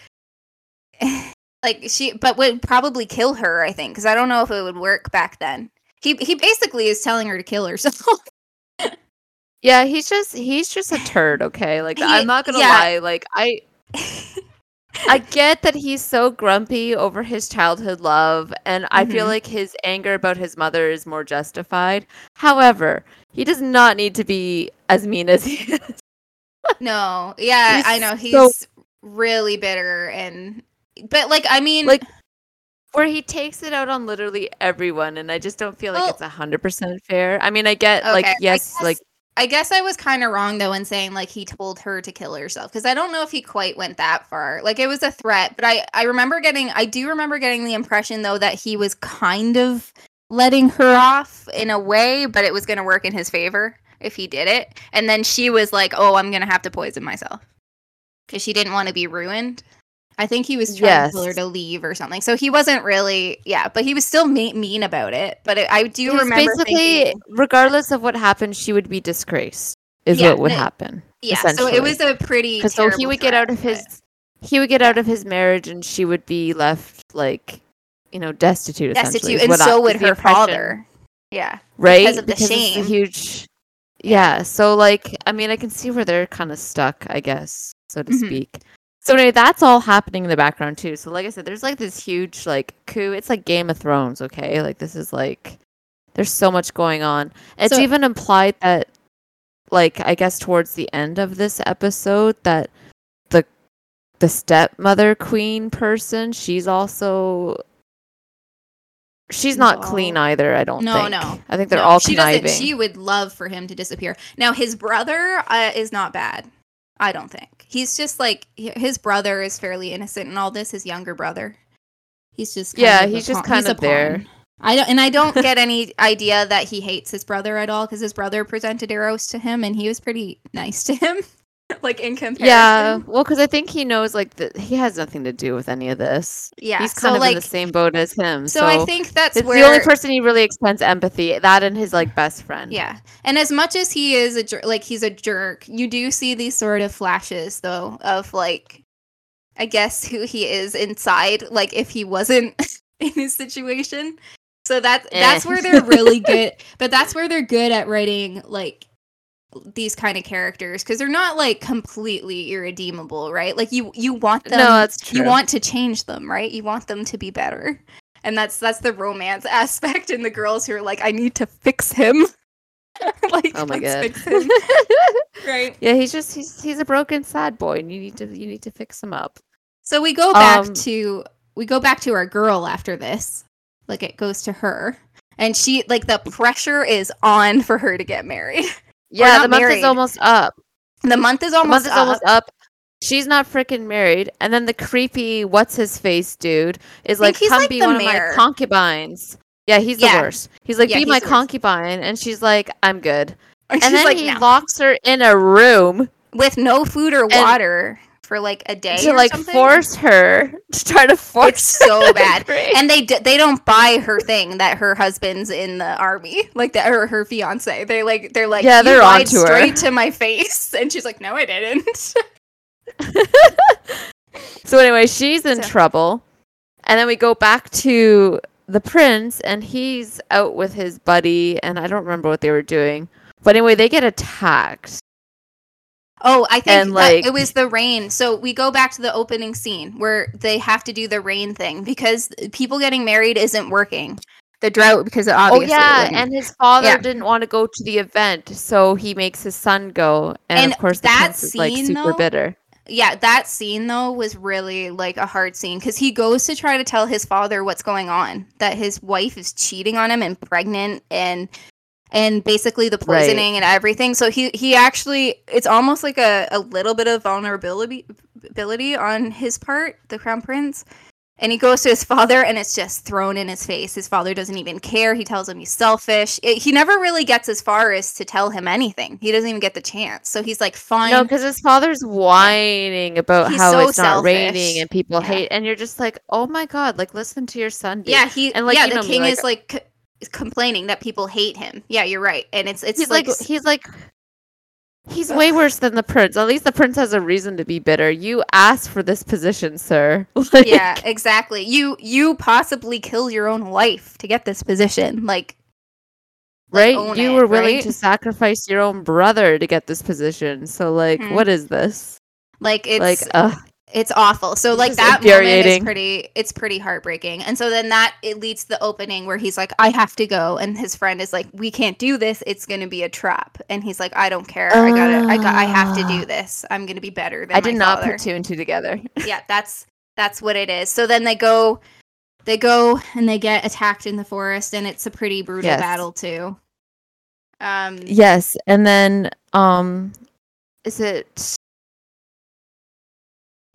<sighs> Like she, but would probably kill her. I think because I don't know if it would work back then. He he basically is telling her to kill herself. Yeah, he's just he's just a turd. Okay, like He- I'm not gonna yeah. lie, like I. I get that he's so grumpy over his childhood love, and I feel Mhm. like his anger about his mother is more justified. However, he does not need to be as mean as he <laughs> is. no, yeah, He's I know he's so- really bitter and, but like I mean, Like, Where he takes it out on literally everyone, and I just don't feel like Well- it's a hundred percent fair. I mean, I get like Okay, I yes, like I guess I was kind of wrong though in saying like he told her to kill herself because I don't know if he quite went that far. Like it was a threat, but I I remember getting I do remember getting the impression though that he was kind of letting her off in a way, but it was going to work in his favor if he did it. And then she was like, "Oh, I'm going to have to poison myself." Cuz she didn't want to be ruined. I think he was trying Yes. to tell her to leave or something. So he wasn't really, yeah, but he was still me- mean about it. But it, I do remember basically, thinking, regardless of what happened, she would be disgraced. Is Yeah, what would happen. yeah. So it was a pretty Because so he would get out of his he would get out of his marriage, and she would be left like you know destitute. destitute, and what I- so would her father. Yeah, right? because of the a shame. huge. Yeah. So like, I mean, I can see where they're kind of stuck, I guess, so to Mhm. speak. So anyway, that's all happening in the background too. So like I said, there's like this huge like coup. It's like Game of Thrones, okay? Like this is like there's so much going on. It's So- even implied that like I guess towards the end of this episode that the the stepmother queen person, she's also she's not clean either, I don't No, think. no. I think they're No, all she conniving. doesn't. She would love for him to disappear. Now his brother uh, is not bad. I don't think he's just like his brother is fairly innocent in all this. His younger brother, he's just kind Yeah, he's just pawn- kind a of there. I don't, and I don't get any idea that he hates his brother at all because his brother presented arrows to him and he was pretty nice to him, <laughs> like in comparison. Yeah, well, because I think he knows like that he has nothing to do with any of this. yeah. He's so kind of like, in the same boat as him. so, I think that's it's where the only person he really extends empathy. That and his like best friend. Yeah. And as much as he is a jerk, like he's a jerk, you do see these sort of flashes though of like I guess who he is inside like if he wasn't <laughs> in his situation. So that that's Eh. where they're really <laughs> good. But that's where they're good at writing like these kind of characters because they're not like completely irredeemable, right? Like you you want them no, that's true. you want to change them, right? You want them to be better. And that's that's the romance <laughs> aspect in the girls who are like, I need to fix him. <laughs> like, Oh my god. fix him. <laughs> right. yeah, he's just he's he's a broken sad boy, and you need to you need to fix him up. So we go back Um, to we go back to our girl after this. Like it goes to her. And she like the pressure is on for her to get married. Yeah, the month married. is almost up. The month is The almost month is up. almost up. She's not freaking married, and then the creepy what's his face dude is like, "Come like be one mayor." of my concubines." Yeah, he's the worst. He's like, Yeah, "Be he's my concubine," and she's like, "I'm good." <laughs> And, And then like, he "No." locks her in a room with no food or water for like a day to like something. force her <laughs> to try to force. It's so bad. and they d- they don't buy her thing that her husband's in the army, like that or her fiance. They like they're like Yeah, they're lied onto her." straight to my face, <laughs> and she's like, no, I didn't. <laughs> so anyway, she's in So- trouble, and then we go back to the prince, and he's out with his buddy, and I don't remember what they were doing. But anyway, they get attacked. Oh, I think And, like- it was the rain. So we go back to the opening scene where they have to do the rain thing because people getting married isn't working. The drought because it Oh yeah, wouldn't. and his father Yeah. didn't want to go to the event, so he makes his son go, and, And of course the that prince is like scene, super though, bitter. yeah, that scene though was really like a hard scene because he goes to try to tell his father what's going on, that his wife is cheating on him and pregnant and and basically the Right. poisoning and everything. So he he actually it's almost like a, a little bit of vulnerability ability on his part, the crown prince. And he goes to his father and it's just thrown in his face. His father doesn't even care. He tells him he's selfish. It- he never really gets as far as to tell him anything. He doesn't even get the chance. So he's like, fine. No, because his father's whining about He's how so it's not raining and people Yeah. hate, and you're just like, oh my god, like listen to your son. dude." Yeah, he And, like, yeah, the know king like- is like complaining that people hate him. Yeah, you're right, and it's it's he's like, like, he's like he's way worse than the prince. At least the prince has a reason to be bitter. You asked for this position, sir. <laughs> Like, yeah, exactly. You you possibly killed your own wife to get this position. Like right. own You it, were willing right? to sacrifice your own brother to get this position. So like, Mhm. what is this? like it's like, uh, it's awful. So like that moment is pretty it's pretty heartbreaking. And so then that it leads to the opening where he's like, I have to go, and his friend is like, We can't do this. It's gonna be a trap. And he's like, I don't care. I gotta. I got. I have to do Ah. this. I'm gonna be better than I did not father. put two and two together. <laughs> yeah, that's that's what it is. So then they go they go and they get attacked in the forest and it's a pretty brutal Yes. battle too. Um Yes, and then um is it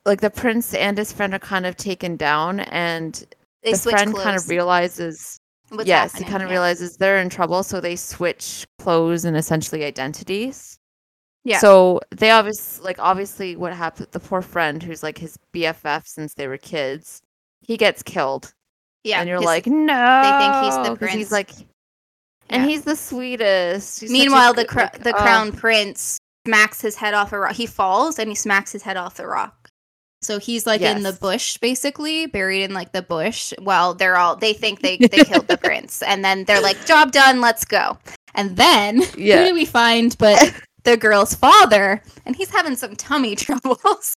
like the prince and his friend are kind of taken down and they the friend clothes. kind of realizes What's yes, he kind of yeah. realizes they're in trouble so they switch clothes and essentially identities. Yeah. So they obviously like obviously what happened the poor friend who's like his BFF since they were kids, he gets killed. Yeah. and you're like, no. they think he's the prince. He's like, and Yeah. he's the sweetest. He's a Meanwhile, the cr- like, the oh. crown prince smacks his head off a rock. He falls and he smacks his head off the rock. So he's like in the bush, basically buried in like the bush. While they're all they think they they <laughs> killed the prince, and then they're like, "Job done, let's go." And then Yeah. <laughs> who do we find but the girl's father? And he's having some tummy <laughs> troubles.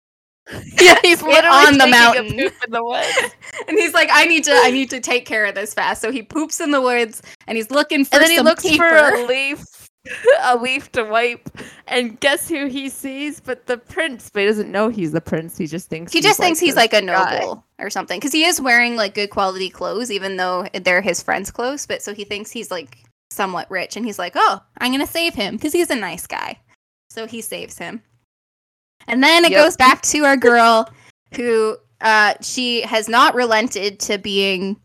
yeah, he's literally on the mountain. in the woods. and he's like, "I need to, I need to take care of this fast." So he poops in the woods, and he's looking for and then he looks paper. for a leaf, <laughs> a leaf to wipe, and guess who he sees? But the prince. But he doesn't know he's the prince. He just thinks He just thinks he's like a guy. noble or something because he is wearing like good quality clothes, even though they're his friends' clothes. But so he thinks he's like somewhat rich, and he's like, "Oh, I'm gonna save him because he's a nice guy." So he saves him, and then it Yep. goes back to our girl who uh she has not relented to being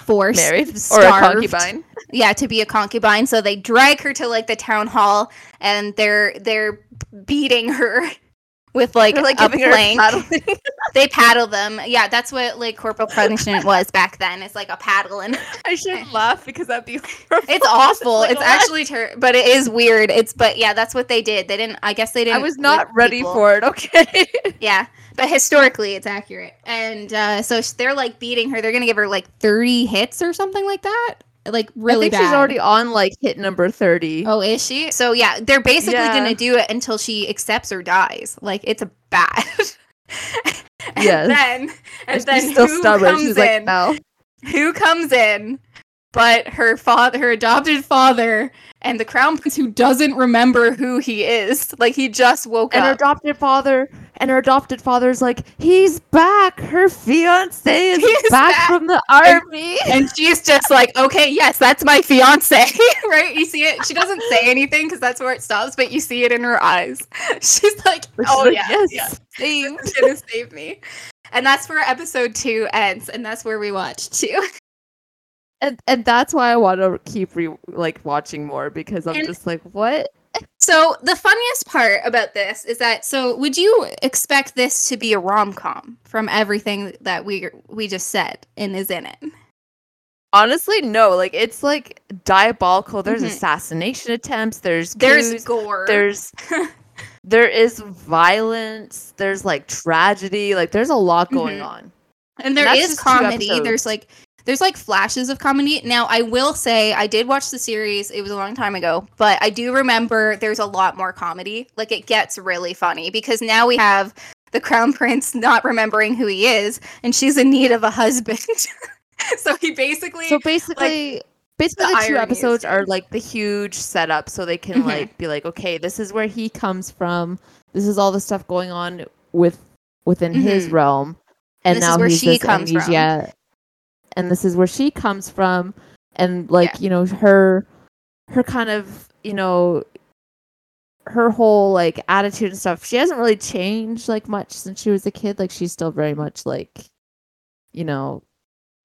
forced married or a concubine. yeah to be a concubine so they drag her to like the town hall and they're they're beating her <laughs> with like, They're, like a plank paddling. <laughs> they paddle them yeah that's what like corporal punishment was back then it's like a paddle and <laughs> I shouldn't laugh because that'd be horrible. it's awful like, it's actually ter- but it is weird it's but yeah that's what they did they didn't i guess they didn't I was not ready people. for it. Okay. yeah but historically it's accurate and uh so they're like beating her they're gonna give her like 30 hits or something like that like really I think bad she's already on like hit number thirty. Oh, is she? So yeah, they're basically Yeah. gonna do it until she accepts or dies. Like it's a bad. <laughs> and Yes. then and And then she's still who stubborn. comes She's in? like, no. Who comes in? But her father, her adopted father, and the crown prince who doesn't remember who he is. Like he just woke up. And her adopted father, and her adopted father's like, he's back. Her fiance is back, back." from the army. and she's just like, okay, yes, that's my fiance, <laughs> right? You see it. She doesn't say anything because that's where it stops, but you see it in her eyes. <laughs> She's like, She's oh like, yeah, yes, yeah. saved." Gonna save me. And that's where episode two ends, and that's where we watch too. <laughs> And and that's why I want to keep re- like watching more because I'm And- just like, what? So the funniest part about this is that so would you expect this to be a rom com from everything that we we just said and is in it? Honestly, no. Like it's like diabolical. There's Mhm. assassination attempts. There's There's gore. there's <laughs> there is violence. There's like tragedy. Like there's a lot going Mhm. on. and there that's is comedy. There's like there's like flashes of comedy. Now I will say I did watch the series. It was a long time ago, but I do remember there's a lot more comedy. Like it gets really funny because now we have the crown prince not remembering who he is, and she's in need of a husband. <laughs> so he basically So basically, basically the the, two episodes are like the huge setup, so they can Mhm. like be like, okay, this is where he comes from. This is all the stuff going on with within his Mhm. realm, and This is now where he's she comes from. amnesia, and this is where she comes from, and like Yeah. you know her, her kind of you know. Her whole like attitude and stuff, she hasn't really changed like much since she was a kid. Like she's still very much like, you know,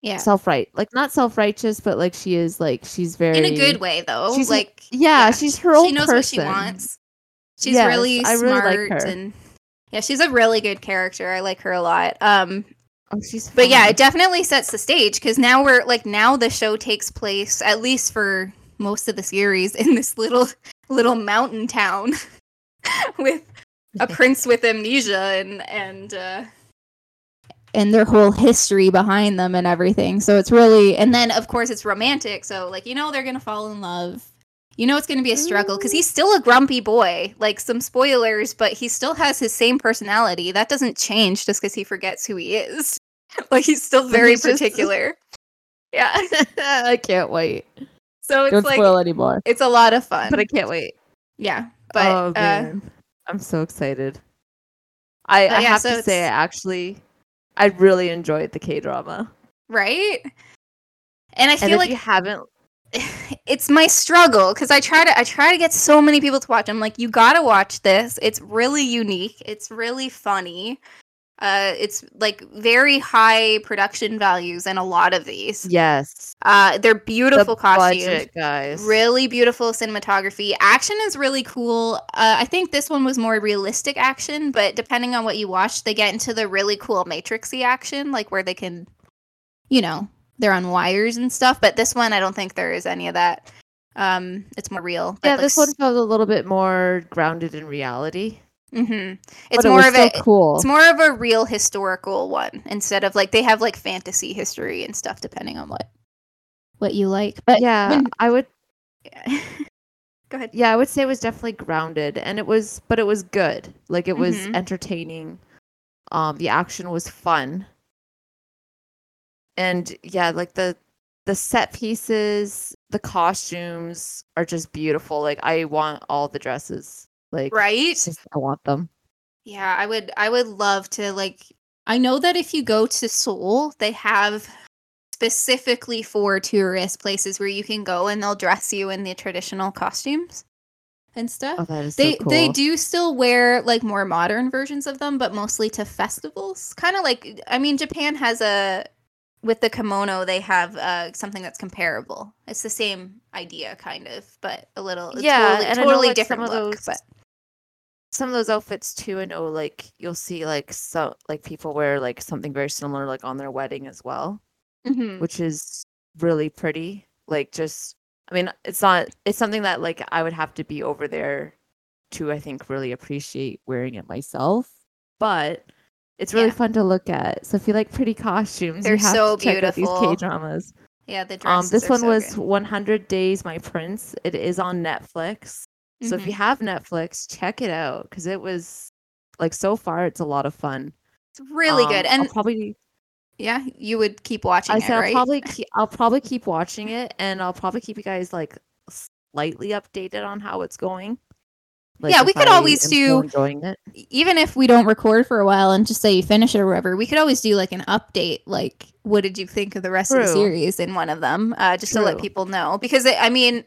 yeah. self right like not self righteous, but like she is like she's very in a good way though. she's like Yeah, yeah, she's her own she knows person. what she wants. She's Yes, really I really like smart her. and yeah, she's a really good character. I like her a lot. Um Oh, she's but yeah, it definitely sets the stage cuz now we're like now the show takes place at least for most of the series in this little little mountain town <laughs> with a prince with amnesia and and uh and their whole history behind them and everything. So it's really and then of course it's romantic, so like you know they're going to fall in love. You know it's going to be a struggle cuz he's still a grumpy boy. Like some spoilers, but he still has his same personality. That doesn't change just cuz he forgets who he is. <laughs> like he's still very he's just- particular. <laughs> yeah. <laughs> I can't wait. So it's Don't like spoil anymore. it's a lot of fun. But I can't wait. yeah. But oh uh man, I'm so excited. I, I yeah, have so to say, I actually, I really enjoyed the K drama. right? And I And feel if like you haven't, it's my struggle because I try to I try to get so many people to watch. I'm like, you gotta watch this. It's really unique. It's really funny. Uh, it's like very high production values in a lot of these. Yes. Uh, they're beautiful the costumes. budget, guys. Really beautiful cinematography. Action is really cool. Uh, I think this one was more realistic action, but depending on what you watch, they get into the really cool Matrixy action, like where they can, you know, they're on wires and stuff. But this one, I don't think there is any of that. Um, it's more real. Yeah, this one felt a little bit more grounded in reality. Mm-hmm. It's it more of a. cool. It's more of a real historical one instead of like they have like fantasy history and stuff depending on what what you like. But yeah, when- I would Yeah. <laughs> go ahead. yeah, I would say it was definitely grounded and it was but it was good. Like it was Mhm. entertaining. Um the action was fun. And yeah, like the the set pieces, the costumes are just beautiful. Like I want all the dresses. Like Right? just- I want them. Yeah, I would I would love to like I know that if you go to Seoul, they have specifically for tourist places where you can go and they'll dress you in the traditional costumes and stuff. Oh, they so cool. they do still wear like more modern versions of them, but mostly to festivals. Kind of like I mean Japan has a with the kimono they have uh something that's comparable. It's the same idea kind of, but a little it's Yeah, totally, and totally different look, those- but some of those outfits too i know like you'll see like so like people wear like something very similar like on their wedding as well Mhm. which is really pretty like just i mean it's not it's something that like i would have to be over there to i think really appreciate wearing it myself but it's really Yeah. fun to look at so if you like pretty costumes They're you have so to check out beautiful. these k dramas yeah, the dresses um this one so was good. 100 days my prince it is on netflix so if you have Netflix, check it out because it was like so far it's a lot of fun. It's really good, Um, I'll and probably yeah, you would keep watching I it, said I'll probably keep, I'll probably keep watching it and I'll probably keep you guys like slightly updated on how it's going. Like, Yeah, we could I always do- enjoying it. Even if we don't record for a while and just say you finish it or whatever, we could always do like an update. Like, what did you think of the rest of the series in one of them, uh, just to let people know? Because it, I mean,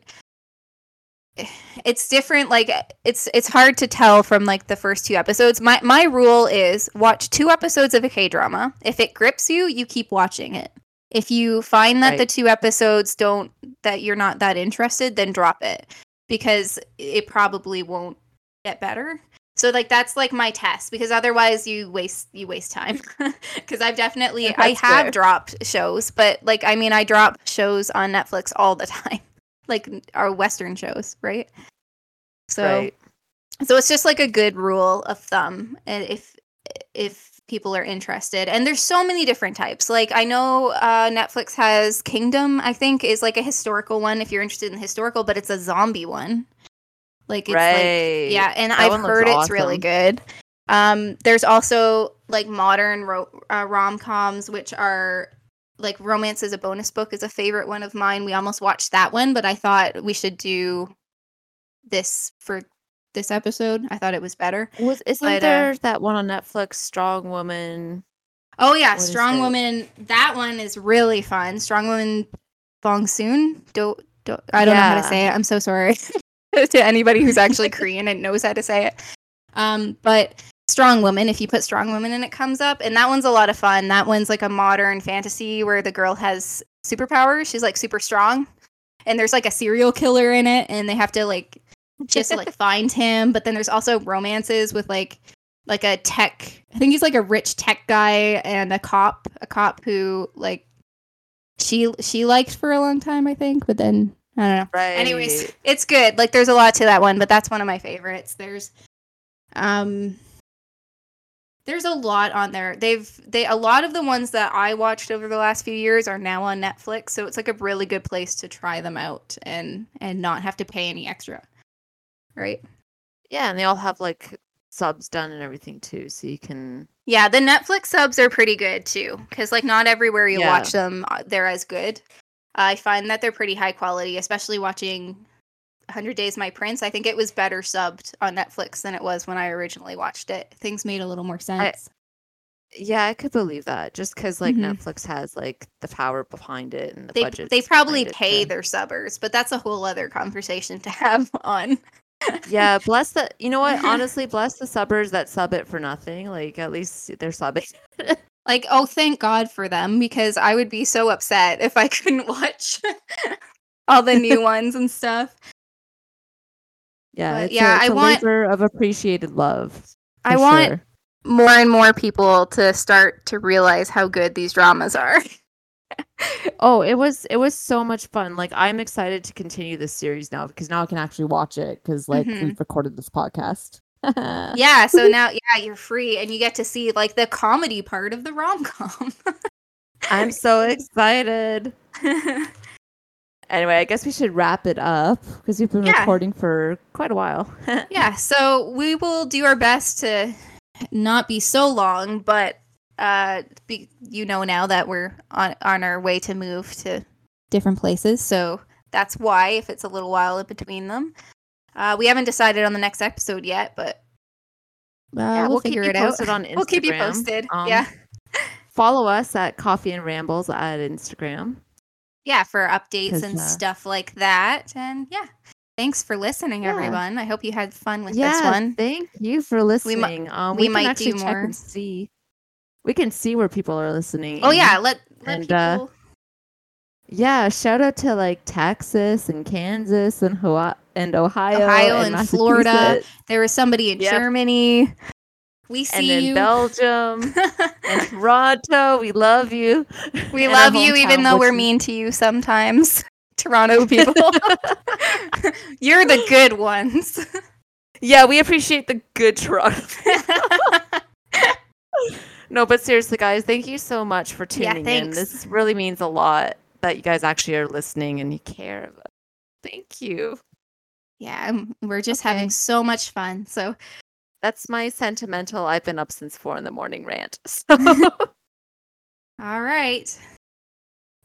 it's different. Like, it's it's hard to tell from like the first two episodes. My my rule is watch two episodes of a K drama. If it grips you, you keep watching it. If you find that the two episodes don't that you're not that interested, then drop it because it probably won't get better. So like that's like my test because otherwise you waste you waste time. <laughs> Cuz I've definitely I have fair. dropped shows, but like I mean I drop shows on Netflix all the <laughs> time. Like our western shows, right? So right. so it's just like a good rule of thumb and if if people are interested. And there's so many different types. Like I know uh Netflix has Kingdom, I think is like a historical one if you're interested in historical, but it's a zombie one. Like it's like right. yeah, and That I've heard it's really good. Um, there's also like modern ro- uh, rom coms, which are like Romance is a Bonus Book is a favorite one of mine. We almost watched that one, but I thought we should do this for this episode. I thought it was better. Was isn't but, uh, there that one on Netflix, Strong Woman? Oh yeah, What Strong? Woman. That one is really fun. Strong Woman Bong Soon. Do, do, I don't know how to say it. I'm so sorry <laughs> to anybody who's actually Korean and knows how to say it. Um, but Strong Woman. If you put Strong Woman in, it comes up, and that one's a lot of fun. That one's like a modern fantasy where the girl has superpowers. She's like super strong, and there's like a serial killer in it, and they have to like <laughs> just like find him. But then there's also romances with like like a tech. I think he's like a rich tech guy and a cop, a cop who like she she liked for a long time, I think. But then I don't know. Right. Anyways, it's good. Like there's a lot to that one, but that's one of my favorites. There's um there's a lot on there. They've they a lot of the ones that I watched over the last few years are now on Netflix, so it's like a really good place to try them out and and not have to pay any extra. Right? yeah, and they all have like subs done and everything too, so you can Yeah, the Netflix subs are pretty good too, because like not everywhere you Yeah. watch them, uh, they're as good. I find that they're pretty high quality, especially watching 100 Days My Prince. I think it was better subbed on Netflix than it was when I originally watched it. Things made a little more sense. Yeah, I could believe that. Just because like Mhm. Netflix has like the power behind it and the they budget. they probably behind it pay their subbers, but that's a whole other conversation to have <laughs> on yeah, bless the. You know what? <laughs> Honestly, bless the subbers that sub it for nothing. Like at least they're subbing. <laughs> like, oh, thank God for them because I would be so upset if I couldn't watch all the new ones and stuff. Yeah, But it's yeah, a, I a want- of appreciated love. I want sure. more and more people to start to realize how good these dramas are. <laughs> Oh, it was it was so much fun. Like I'm excited to continue this series now because now I can actually watch it because like Mhm. we've recorded this podcast. <laughs> yeah, so now yeah, you're free and you get to see like the comedy part of the rom-com. I'm so <laughs> excited. Anyway, I guess we should wrap it up because we've been Yeah. recording for quite a while. <laughs> yeah, so we will do our best to not be so long, but uh be, you know now that we're on on our way to move to different places, so that's why if it's a little while in between them. Uh we haven't decided on the next episode yet, but Uh, Yeah, we'll keep figure you it out. posted on Instagram. we'll keep you posted. Um, yeah. <laughs> Follow us at Coffee and Rambles at Instagram. Yeah, for updates and uh, stuff like that. And yeah. Thanks for listening, Yeah. everyone. I hope you had fun with this yeah, one. thank you for listening. um, we we, might do more. see. We can see where people are listening. Oh yeah, let let and, people uh, Yeah, shout out to like Texas and Kansas and Hawaii and Ohio, Ohio and, and Florida. There was somebody in Yep. Germany. We see and then you. Belgium <laughs> and Toronto. We love you. we and love you even though we're mean to you sometimes. <laughs> Toronto people. <laughs> You're the good ones. Yeah, we appreciate the good Toronto. no, but seriously, guys, thank you so much for Yeah, tuning in. This really means a lot that you guys actually are listening and you care. Thank you. yeah, um, we're just Okay. having so much fun. So That's my sentimental. I've been up since four in the morning rant. <laughs> So all right.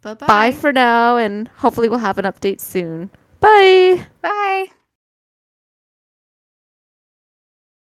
Bye-bye. bye for now, and hopefully we'll have an update soon. Bye. Bye.